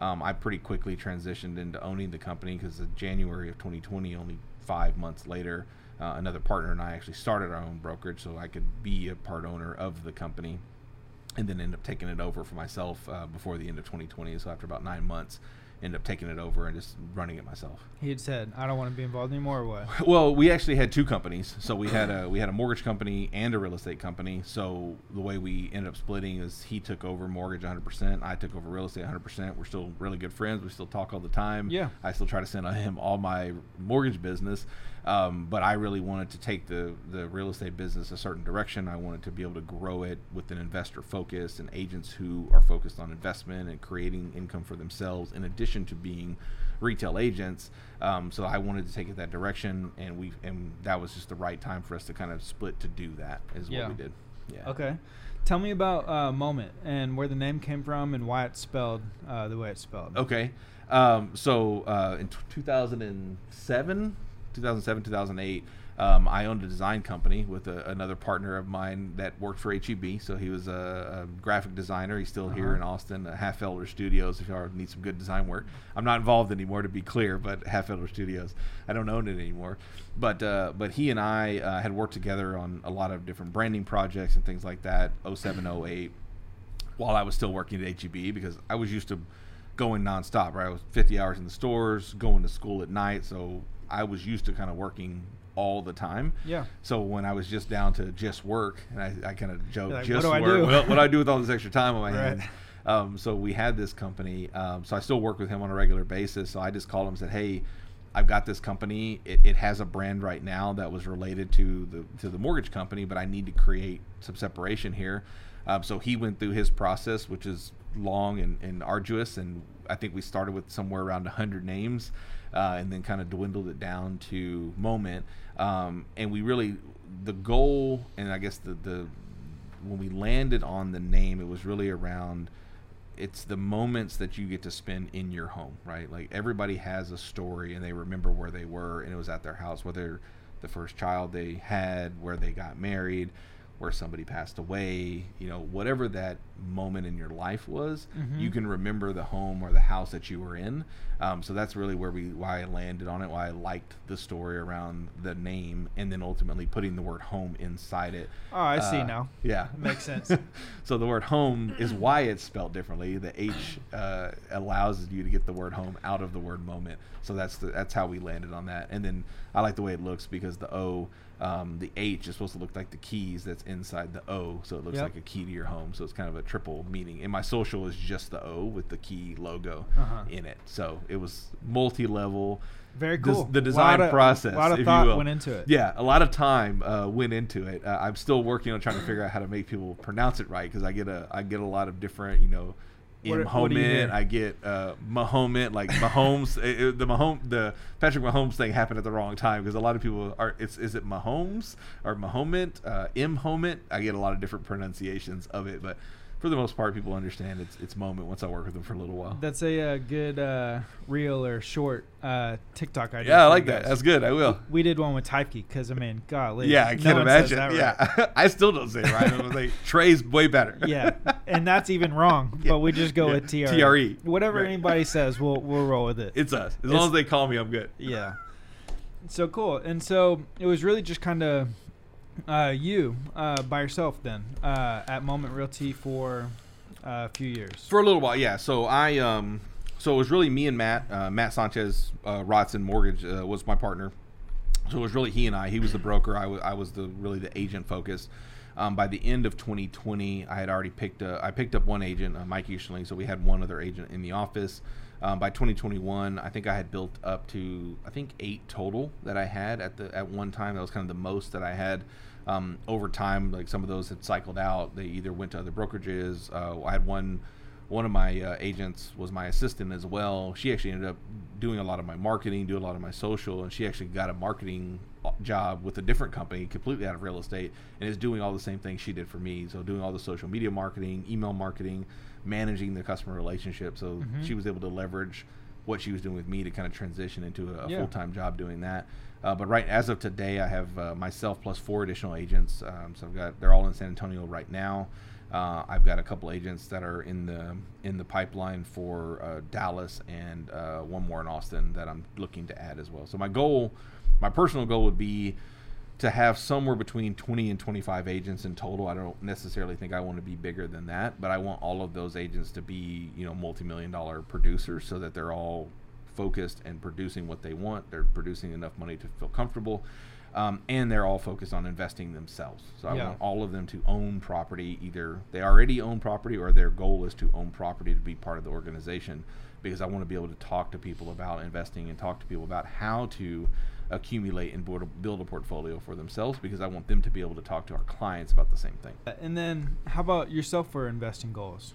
Um, I pretty quickly transitioned into owning the company because in January of 2020, only five months later, uh, another partner and I actually started our own brokerage so I could be a part owner of the company and then end up taking it over for myself uh, before the end of 2020. So after about nine months, end up taking it over and just running it myself. He had said, "I don't want to be involved anymore." Or what? Well, we actually had two companies. So we had a we had a mortgage company and a real estate company. So the way we ended up splitting is he took over mortgage 100%, I took over real estate 100%. We're still really good friends. We still talk all the time. Yeah. I still try to send on him all my mortgage business. Um, but I really wanted to take the the real estate business a certain direction. I wanted to be able to grow it with an investor focus and agents who are focused on investment and creating income for themselves, in addition to being retail agents. Um, so I wanted to take it that direction, and we and that was just the right time for us to kind of split to do that. Is yeah. what we did. Yeah. Okay. Tell me about uh, Moment and where the name came from and why it's spelled uh, the way it's spelled. Okay. Um, so uh, in t- 2007, 2007, 2008, um, I owned a design company with a, another partner of mine that worked for HEB. So he was a, a graphic designer. He's still uh-huh. here in Austin, Half Elder Studios. If you need some good design work, I'm not involved anymore, to be clear. But Half Elder Studios, I don't own it anymore. But uh, but he and I uh, had worked together on a lot of different branding projects and things like that. 07, 08, while I was still working at HEB because I was used to going nonstop. Right, I was 50 hours in the stores, going to school at night. So I was used to kind of working all the time. Yeah. So when I was just down to just work, and I, I kind of joke, like, just what work. Do what, what do I do with all this extra time on my right. hands? Um, so we had this company. Um, so I still work with him on a regular basis. So I just called him and said, "Hey, I've got this company. It, it has a brand right now that was related to the to the mortgage company, but I need to create some separation here." Um, so he went through his process, which is long and, and arduous, and I think we started with somewhere around 100 names uh, and then kind of dwindled it down to moment. Um, and we really, the goal, and I guess the, the, when we landed on the name, it was really around it's the moments that you get to spend in your home, right? Like everybody has a story and they remember where they were and it was at their house, whether the first child they had, where they got married, where somebody passed away, you know, whatever that moment in your life was, mm-hmm. you can remember the home or the house that you were in. Um, so that's really where we why I landed on it, why I liked the story around the name, and then ultimately putting the word home inside it. Oh, I uh, see now. Yeah, makes sense. so the word home is why it's spelled differently. The H uh, allows you to get the word home out of the word moment. So that's the, that's how we landed on that. And then I like the way it looks because the O um, the H is supposed to look like the keys that's inside the O, so it looks yep. like a key to your home. So it's kind of a triple meaning. And my social is just the O with the key logo uh-huh. in it. So it was multi-level. Very cool. the design a process. A lot of thought went into it. Yeah, a lot of time uh, went into it. Uh, I'm still working on trying to figure out how to make people pronounce it right because I get a I get a lot of different you know Mahomet. I get uh, Mahomet, like Mahomes. it, it, the Mahomes, the Patrick Mahomes thing happened at the wrong time because a lot of people are. It's is it Mahomes or Mahomet? Uh, M Homet. I get a lot of different pronunciations of it, but for the most part, people understand its its moment once I work with them for a little while. That's a, uh, good uh, reel or short uh, TikTok idea. Yeah, I like that. That's good. I will. We did one with Typekey because I mean, golly. Yeah, I can't imagine. Right. Yeah, I still don't say it right. I was like, Trey's way better. yeah, and that's even wrong. Yeah. But we just go yeah. with TRE. TRE. Whatever right. anybody says, we'll we'll roll with it. It's us. As it's, long as they call me, I'm good. Yeah. So cool. And so it was really just kind of Uh, you uh, by yourself then uh, at Moment Realty for uh, a few years. For a little while, yeah. So I um, so it was really me and Matt. Uh, Matt Sanchez, uh, Rodson Mortgage uh, was my partner. So it was really he and I. He was the broker. I was I was the really the agent focused. Um, by the end of 2020, I had already picked a, I picked up one agent, Mike Easterling. So we had one other agent in the office. Um, by 2021, I think I had built up to I think eight total that I had at the at one time. That was kind of the most that I had. Um, over time, like some of those had cycled out. They either went to other brokerages. Uh, I had one one of my uh, agents was my assistant as well. She actually ended up doing a lot of my marketing, doing a lot of my social, and she actually got a marketing uh, job with a different company, completely out of real estate, and is doing all the same things she did for me. So doing all the social media marketing, email marketing, managing the customer relationship. So Mhm. she was able to leverage what she was doing with me to kind of transition into a, a Yeah. full time job doing that. Uh, but right as of today, I have uh, myself plus four additional agents. Um, so I've got they're all in San Antonio right now. Uh, I've got a couple agents that are in the in the pipeline for uh, Dallas and uh, one more in Austin that I'm looking to add as well. So my goal, my personal goal would be to have somewhere between 20 and 25 agents in total. I don't necessarily think I want to be bigger than that, but I want all of those agents to be, you know, multi-million dollar producers so that they're all focused and producing what they want. They're producing enough money to feel comfortable. Um, and they're all focused on investing themselves. So I Yeah. want all of them to own property. Either they already own property or their goal is to own property to be part of the organization because I want to be able to talk to people about investing and talk to people about how to accumulate and build a, build a portfolio for themselves because I want them to be able to talk to our clients about the same thing. Uh, And then, how about yourself for investing goals?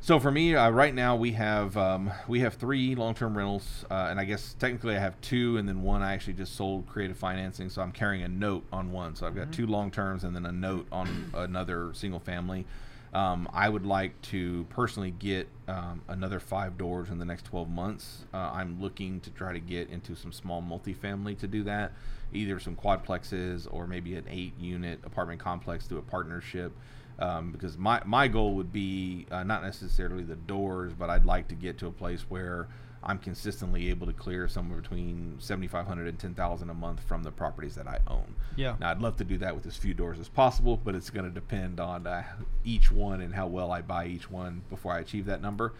So for me, uh, right now we have um, we have three long-term rentals, uh, and I guess technically I have two, and then one I actually just sold creative financing, so I'm carrying a note on one. So I've got Mhm. two long terms and then a note on another single family. Um, I would like to personally get um, another five doors in the next 12 months. Uh, I'm looking to try to get into some small multifamily to do that, either some quadplexes or maybe an eight-unit apartment complex through a partnership um, because my, my goal would be uh, not necessarily the doors, but I'd like to get to a place where I'm consistently able to clear somewhere between 7,500 and 10,000 a month from the properties that I own. Yeah. Now, I'd love to do that with as few doors as possible, but it's going to depend on uh, each one and how well I buy each one before I achieve that number.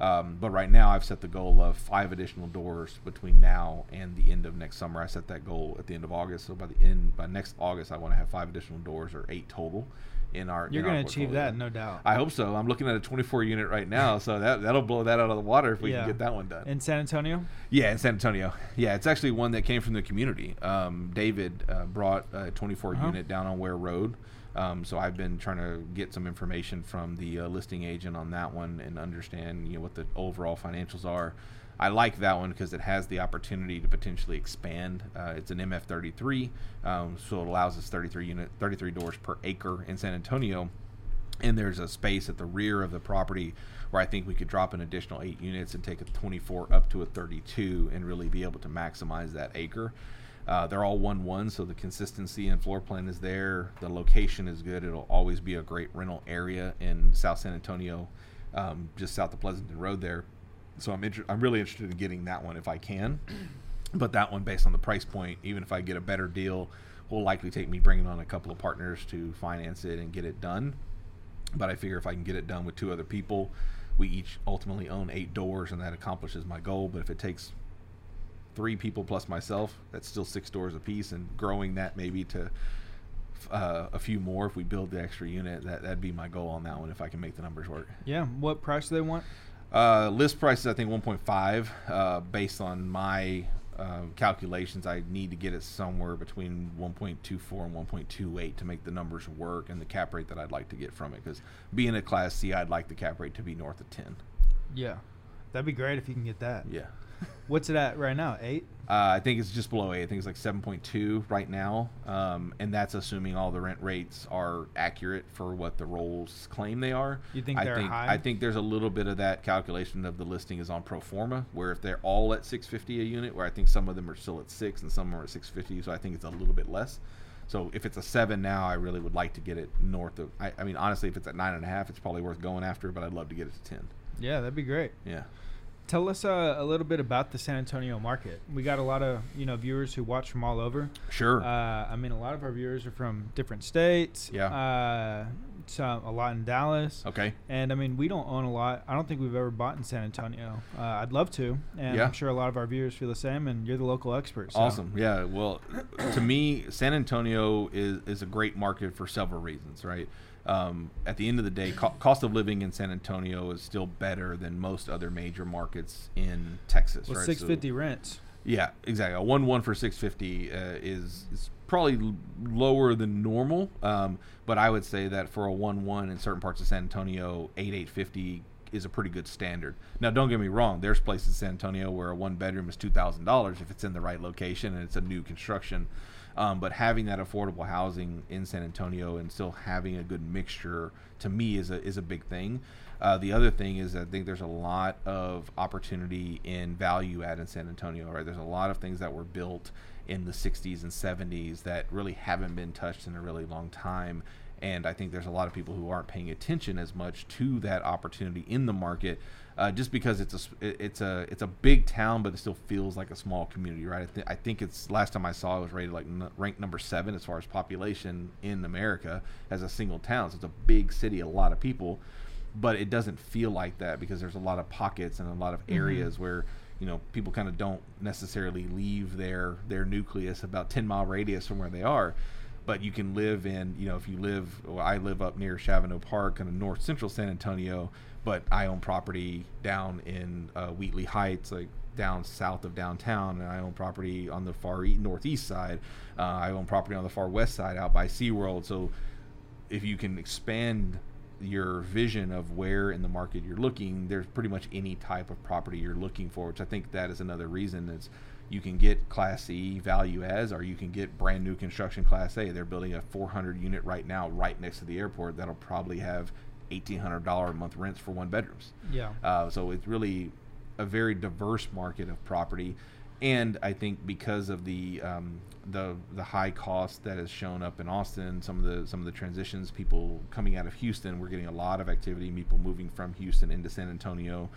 Um, but right now, I've set the goal of five additional doors between now and the end of next summer. I set that goal at the end of August, so by the end by next August, I want to have five additional doors or eight total in our. You're going to achieve portfolio. that, no doubt. I hope so. I'm looking at a 24 unit right now, so that that'll blow that out of the water if we Yeah. can get that one done. In San Antonio? Yeah, in San Antonio. Yeah, it's actually one that came from the community. Um, David uh, brought a 24 Uh-huh. unit down on Ware Road. Um, so I've been trying to get some information from the uh, listing agent on that one and understand you know what the overall financials are. I like that one because it has the opportunity to potentially expand. Uh, it's an MF33, um, so it allows us 33 unit, 33 doors per acre in San Antonio and there's a space at the rear of the property where I think we could drop an additional eight units and take a 24 up to a 32 and really be able to maximize that acre. Uh, they're all one one, so the consistency and floor plan is there. The location is good. It'll always be a great rental area in South San Antonio, um, just south of Pleasanton Road there. So I'm inter- I'm really interested in getting that one if I can. But that one, based on the price point, even if I get a better deal, will likely take me bringing on a couple of partners to finance it and get it done. But I figure if I can get it done with two other people, we each ultimately own eight doors, and that accomplishes my goal. But if it takes three people plus myself, that's still six doors apiece, and growing that maybe to uh, a few more if we build the extra unit, that that'd be my goal on that one if I can make the numbers work. Yeah. What price do they want? Uh, list price is I think 1.5. Uh, based on my uh, calculations, I need to get it somewhere between 1.24 and 1.28 to make the numbers work and the cap rate that I'd like to get from it. Because being a Class C, I'd like the cap rate to be north of 10. Yeah. That'd be great if you can get that. Yeah. What's it at right now? Eight? Uh, I think it's just below eight. I think it's like 7.2 right now, um, and that's assuming all the rent rates are accurate for what the rolls claim they are. You think I they're think high? I think there's a little bit of that calculation of the listing is on pro forma, where if they're all at 650 a unit, where I think some of them are still at six and some are at 650, so I think it's a little bit less. So if it's a seven now, I really would like to get it north of. I, I mean, honestly, if it's at nine and a half, it's probably worth going after, but I'd love to get it to ten. Yeah, that'd be great. Yeah. Tell us uh, a little bit about the San Antonio market. We got a lot of you know viewers who watch from all over. Sure. Uh, I mean, a lot of our viewers are from different states. Yeah. Uh, some a lot in Dallas. okay. And I mean, we don't own a lot. I don't think we've ever bought in San Antonio. Uh, I'd love to, and Yeah. I'm sure a lot of our viewers feel the same. And you're the local expert. So. Awesome. Yeah. Well, to me, San Antonio is, is a great market for several reasons, right? Um, at the end of the day, co- cost of living in San Antonio is still better than most other major markets in Texas, With right? 650 rents. Yeah, exactly. A one one for six fifty uh, is is probably l- lower than normal, um, but I would say that for a one one in certain parts of San Antonio, eight eight fifty is a pretty good standard. Now, don't get me wrong. There's places in San Antonio where a one bedroom is two thousand dollars if it's in the right location and it's a new construction. Um, but having that affordable housing in San Antonio and still having a good mixture to me is a is a big thing. Uh, the other thing is I think there's a lot of opportunity in value add in San Antonio. Right, there's a lot of things that were built in the 60s and 70s that really haven't been touched in a really long time. And I think there's a lot of people who aren't paying attention as much to that opportunity in the market, uh, just because it's a it's a it's a big town, but it still feels like a small community, right? I, th- I think it's last time I saw it was rated like n- ranked number seven as far as population in America as a single town. So it's a big city, a lot of people, but it doesn't feel like that because there's a lot of pockets and a lot of areas where you know people kind of don't necessarily leave their their nucleus about 10 mile radius from where they are but you can live in you know if you live well, i live up near Shavano park of north central san antonio but i own property down in uh, wheatley heights like down south of downtown and i own property on the far e- northeast side. Uh, i own property on the far west side out by seaworld. So if you can expand your vision of where in the market you're looking, there's pretty much any type of property you're looking for, which I think that is another reason is you can get class E value as or you can get brand new construction class A. They're building a 400 unit right now right next to the airport. That'll probably have $1800 a month rents for one bedrooms. Yeah. Uh, so it's really a very diverse market of property, and I think because of the um, the the high cost that has shown up in Austin, some of the some of the transitions, people coming out of Houston, we're getting a lot of activity. People moving from Houston into San Antonio.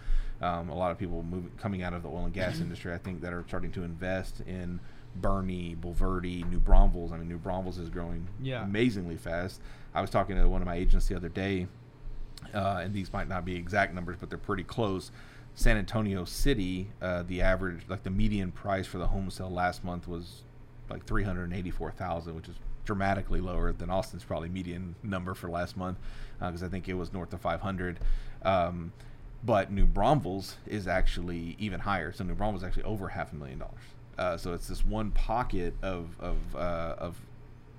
Um, a lot of people moving coming out of the oil and gas industry. I think that are starting to invest in. Boerne, Bulverde, New Braunfels. I mean, New Braunfels is growing Yeah. amazingly fast. I was talking to one of my agents the other day, uh, and these might not be exact numbers, but they're pretty close. San Antonio City, uh, the average, like the median price for the home sale last month was like three hundred eighty-four thousand, which is dramatically lower than Austin's probably median number for last month, because I think it was north of five hundred. Um, but New Braunfels is actually even higher. So New Braunfels is actually over half a million dollars. Uh, so it's this one pocket of of uh, of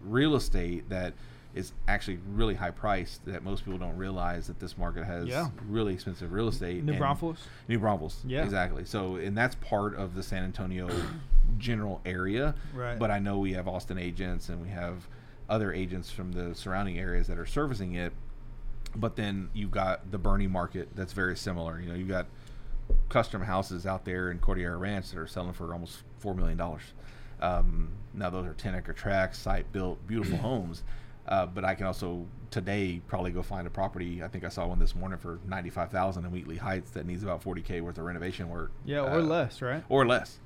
real estate that is actually really high priced that most people don't realize that this market has Yeah. really expensive real estate. New Braunfels. New Braunfels. Yeah. Exactly. So, and that's part of the San Antonio general area. Right. But I know we have Austin agents and we have other agents from the surrounding areas that are servicing it. But then you've got the Boerne market that's very similar. You know, you've got custom houses out there in Cordillera Ranch that are selling for almost $4 million. Um, now, those are 10 acre tracts, site built, beautiful homes. Uh, but I can also today probably go find a property. I think I saw one this morning for ninety five thousand in Wheatley Heights that needs about forty k worth of renovation work. Yeah, or Uh, less, right? or less.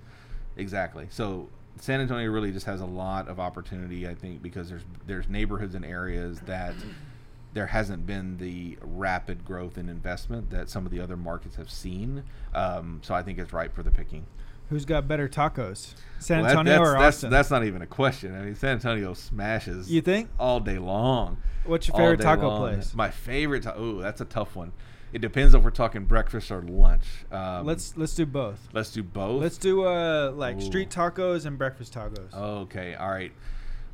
Exactly. So San Antonio really just has a lot of opportunity, I think, because there's there's neighborhoods and areas that there hasn't been the rapid growth in investment that some of the other markets have seen. Um, so I think it's ripe for the picking. Who's got better tacos, San Well, Antonio that's, or that's, Austin? That's not even a question. I mean, San Antonio smashes. You think? all day long. What's your favorite taco long. place? My favorite. Ta- oh, that's a tough one. It depends if we're talking breakfast or lunch. Um, let's let's do both. let's do both. Let's do uh like Ooh. street tacos and breakfast tacos. Okay, all right.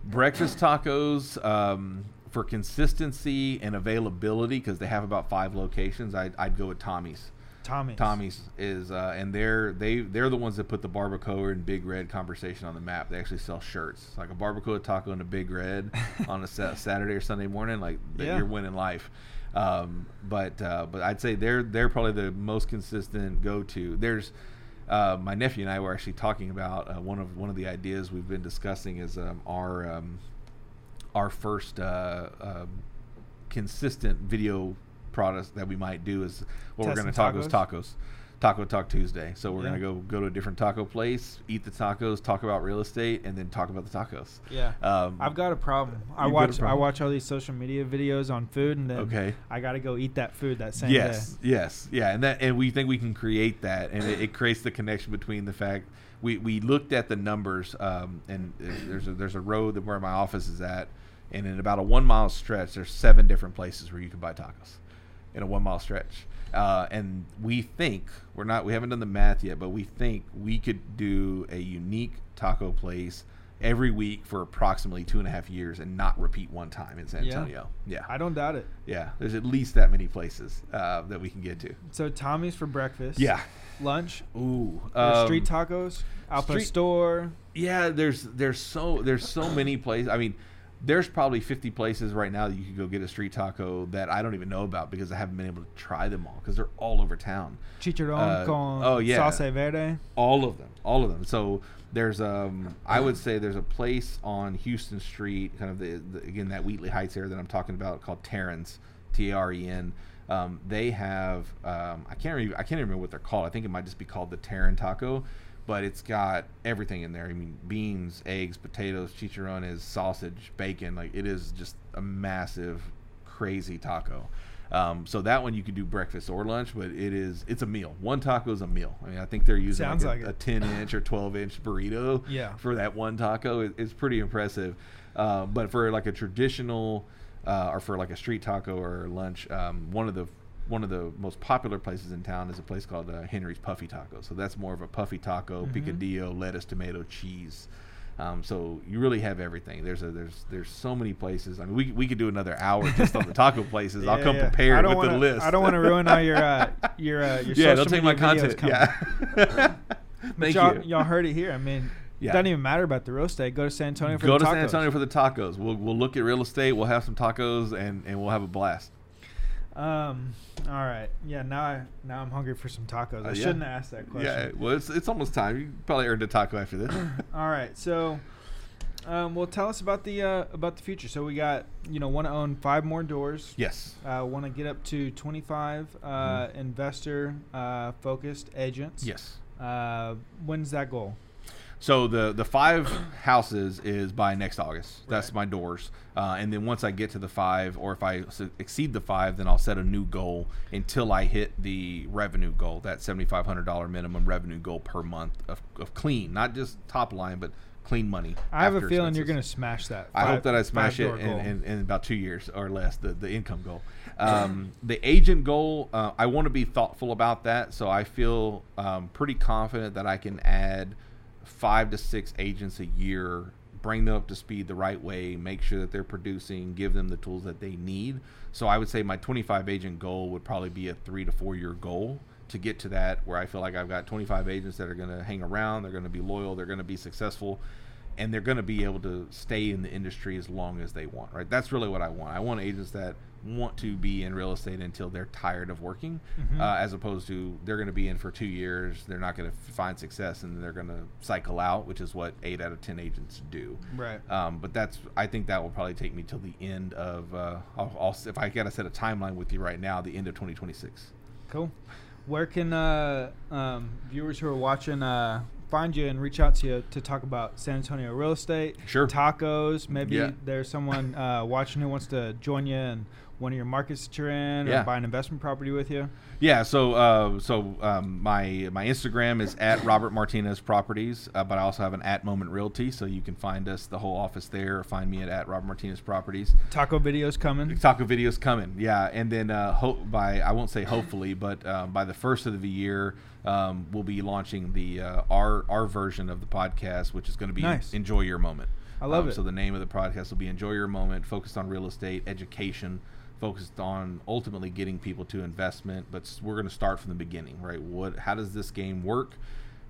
Breakfast tacos um, for consistency and availability because they have about five locations. I'd, I'd go with Tommy's. Tommy's. Tommy's is uh, and they're they they're the ones that put the barbacoa and Big Red conversation on the map. They actually sell shirts It's like a barbacoa taco and a Big Red on a Saturday or Sunday morning. Like Yeah. you're winning life. Um, but uh, but I'd say they're they're probably the most consistent go to. There's uh, my nephew and I were actually talking about uh, one of one of the ideas we've been discussing is um, our um, our first uh, um, consistent video product that we might do is what we're going to talk is tacos. Taco Talk Tuesday. So we're Yeah. gonna go go to a different taco place, eat the tacos, talk about real estate, and then talk about the tacos. Yeah. Um, I've got a problem. I You've got a watch I watch all these social media videos on food, and then Okay. I got to go eat that food that same yes, day. yes, yes, yeah, and that and we think we can create that, and it, it creates the connection between the fact we, we looked at the numbers, um, and uh, there's a, there's a road that where my office is at, and in about a one mile stretch, there's seven different places where you can buy tacos, in a one mile stretch, uh, and we think we're not we haven't done the math yet, but we think we could do a unique taco place every week for approximately two and a half years and not repeat one time in San Yeah. Antonio. Yeah, I don't doubt it. yeah, there's at least that many places uh, that we can get to. So Tommy's for breakfast. Yeah. Lunch. Ooh. Um, street tacos. Alpha street- store. Yeah, there's there's so there's so many places. I mean, there's probably 50 places right now that you could go get a street taco that I don't even know about because I haven't been able to try them all because they're all over town. Chicharron Uh, con oh, yeah. salsa verde. All of them, all of them. So there's um I would say there's a place on Houston Street, kind of the, the again that Wheatley Heights area that I'm talking about called Terrence, T A R E N. Um, they have um, I can't remember I can't remember what they're called. I think it might just be called the Terran Taco, but it's got everything in there. I mean beans, eggs, potatoes, chicharrones, sausage, bacon. Like it is just a massive, crazy taco. Um, so that one you could do breakfast or lunch, but it is it's a meal. One taco is a meal. I mean, I think they're using like, a, like a ten inch or twelve inch burrito Yeah. for that one taco. It, it's pretty impressive. Uh, but for like a traditional uh, or for like a street taco or lunch, um, one of the one of the most popular places in town is a place called uh, Henry's Puffy Taco. So that's more of a puffy taco, Mhm. picadillo, lettuce, tomato, cheese. Um, so you really have everything. There's a there's there's so many places. I mean, we, we could do another hour just on the taco places. I'll come yeah. prepared with wanna, the list. I don't want to ruin all your uh, your uh, your yeah, social don't take my content. coming. Yeah. But Thank y'all, you. y'all heard it here. I mean, Yeah. it doesn't even matter about the real estate. Go to San Antonio for Go the to tacos. San Antonio for the tacos. We'll we'll look at real estate. We'll have some tacos and and we'll have a blast. Um. All right. Yeah. Now I now I'm hungry for some tacos. I Uh, yeah. shouldn't ask that question. Yeah, well, it's it's almost time. You probably earned a taco after this. All right. So, um, well, tell us about the uh, about the future. So we got you know want to own five more doors. yes. Uh, want to get up to 25 uh, Mhm. investor uh, focused agents. Yes. Uh, when's that goal? So the the five houses is by next August. That's Right. my doors. Uh, and then once I get to the five, or if I exceed the five, then I'll set a new goal until I hit the revenue goal, that seventy five hundred dollar minimum revenue goal per month of, of clean, not just top line, but clean money. I have a feeling you're going to smash that. I hope that I smash it in, in, in about two years or less. The the income goal, um, the agent goal. Uh, I want to be thoughtful about that, so I feel um, pretty confident that I can add five to six agents a year, bring them up to speed the right way, make sure that they're producing, give them the tools that they need. So I would say my 25 agent goal would probably be a three to four year goal to get to that where I feel like I've got 25 agents that are going to hang around, they're going to be loyal, they're going to be successful, and they're going to be able to stay in the industry as long as they want. Right? That's really what I want. I want agents that want to be in real estate until they're tired of working, Mhm. uh, as opposed to they're going to be in for two years, they're not going to find success, and they're going to cycle out, which is what eight out of ten agents do. right. Um, but that's I think that will probably take me till the end of uh, I'll, I'll, if I got to set a timeline with you right now, the end of 2026. Cool. Where can uh, um, viewers who are watching uh, find you and reach out to you to talk about San Antonio real estate, Sure. tacos? Maybe Yeah. there's someone uh, watching who wants to join you in one of your markets that you're in, Yeah. or buy an investment property with you. Yeah, so uh, so um, my my Instagram is at Robert Martinez Properties, uh, but I also have an at Moment Realty, so you can find us the whole office there, or find me at at Robert Martinez Properties. Taco videos coming. Taco videos coming, yeah, and then uh, hope by I won't say hopefully, but um, by the first of the year, um, we'll be launching the uh, our our version of the podcast, which is going to be Nice. Enjoy Your Moment. I love Um, it. So the name of the podcast will be Enjoy Your Moment, focused on real estate, education, focused on ultimately getting people to investment. But we're going to start from the beginning, right? What? How does this game work?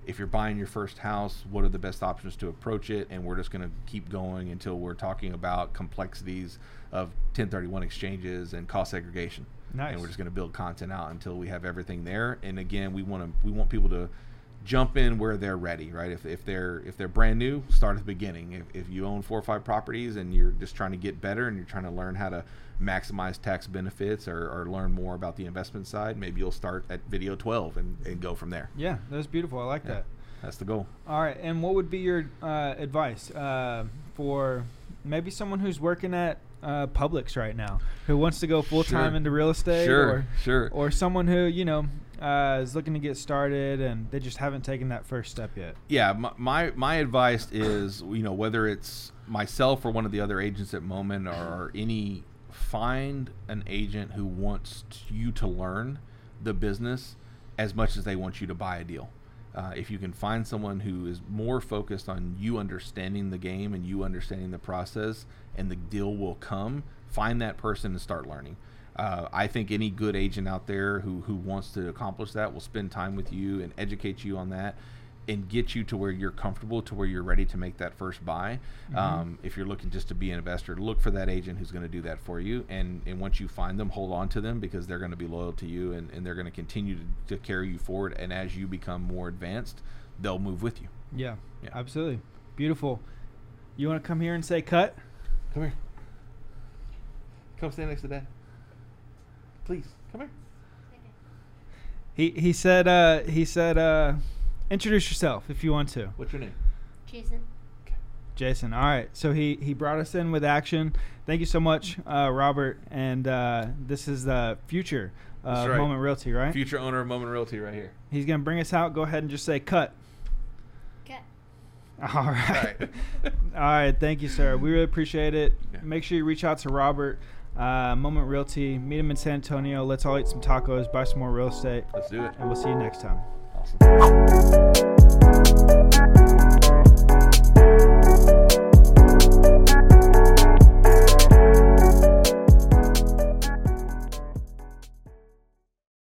If you're buying your first house, what are the best options to approach it? And we're just going to keep going until we're talking about complexities of 1031 exchanges and cost segregation. Nice. And we're just going to build content out until we have everything there. And again, we want to we want people to jump in where they're ready, right? If, if they're if they're brand new, start at the beginning. If, if you own four or five properties and you're just trying to get better and you're trying to learn how to maximize tax benefits or, or learn more about the investment side, maybe you'll start at video 12 and, and go from there. Yeah, that's beautiful. I like Yeah. that. That's the goal. All right, and what would be your uh, advice uh, for maybe someone who's working at uh, Publix right now, who wants to go full time Sure. into real estate, Sure, or sure. or someone who you know uh, is looking to get started and they just haven't taken that first step yet? yeah my, my my advice is you know whether it's myself or one of the other agents at moment or, any find an agent who wants you to learn the business as much as they want you to buy a deal uh, if you can find someone who is more focused on you understanding the game and you understanding the process and the deal will come find that person and start learning uh, I think any good agent out there who, who wants to accomplish that will spend time with you and educate you on that and get you to where you're comfortable to where you're ready to make that first buy. Um, if you're looking just to be an investor, look for that agent who's going to do that for you. And, and once you find them, hold on to them because they're going to be loyal to you and, and they're going to continue to, to carry you forward. And as you become more advanced, they'll move with you. Yeah, Yeah. absolutely, beautiful. You want to come here and say cut? Come here. Come stand next to dad. Please, come here. He he said uh, he said uh, introduce yourself if you want to. What's your name? Jason. Jason. All right. So he he brought us in with action. Thank you so much, uh, Robert. And uh, this is the future That's of right. Moment Realty, right? Future owner of Moment Realty right here. He's gonna bring us out. Go ahead and just say cut. Cut. All right. Right. All right. Thank you, sir. We really appreciate it. Yeah. Make sure you reach out to Robert. Uh, Moment Realty. Meet him in San Antonio. Let's all eat some tacos, buy some more real estate. Let's do it. And we'll see you next time. Awesome.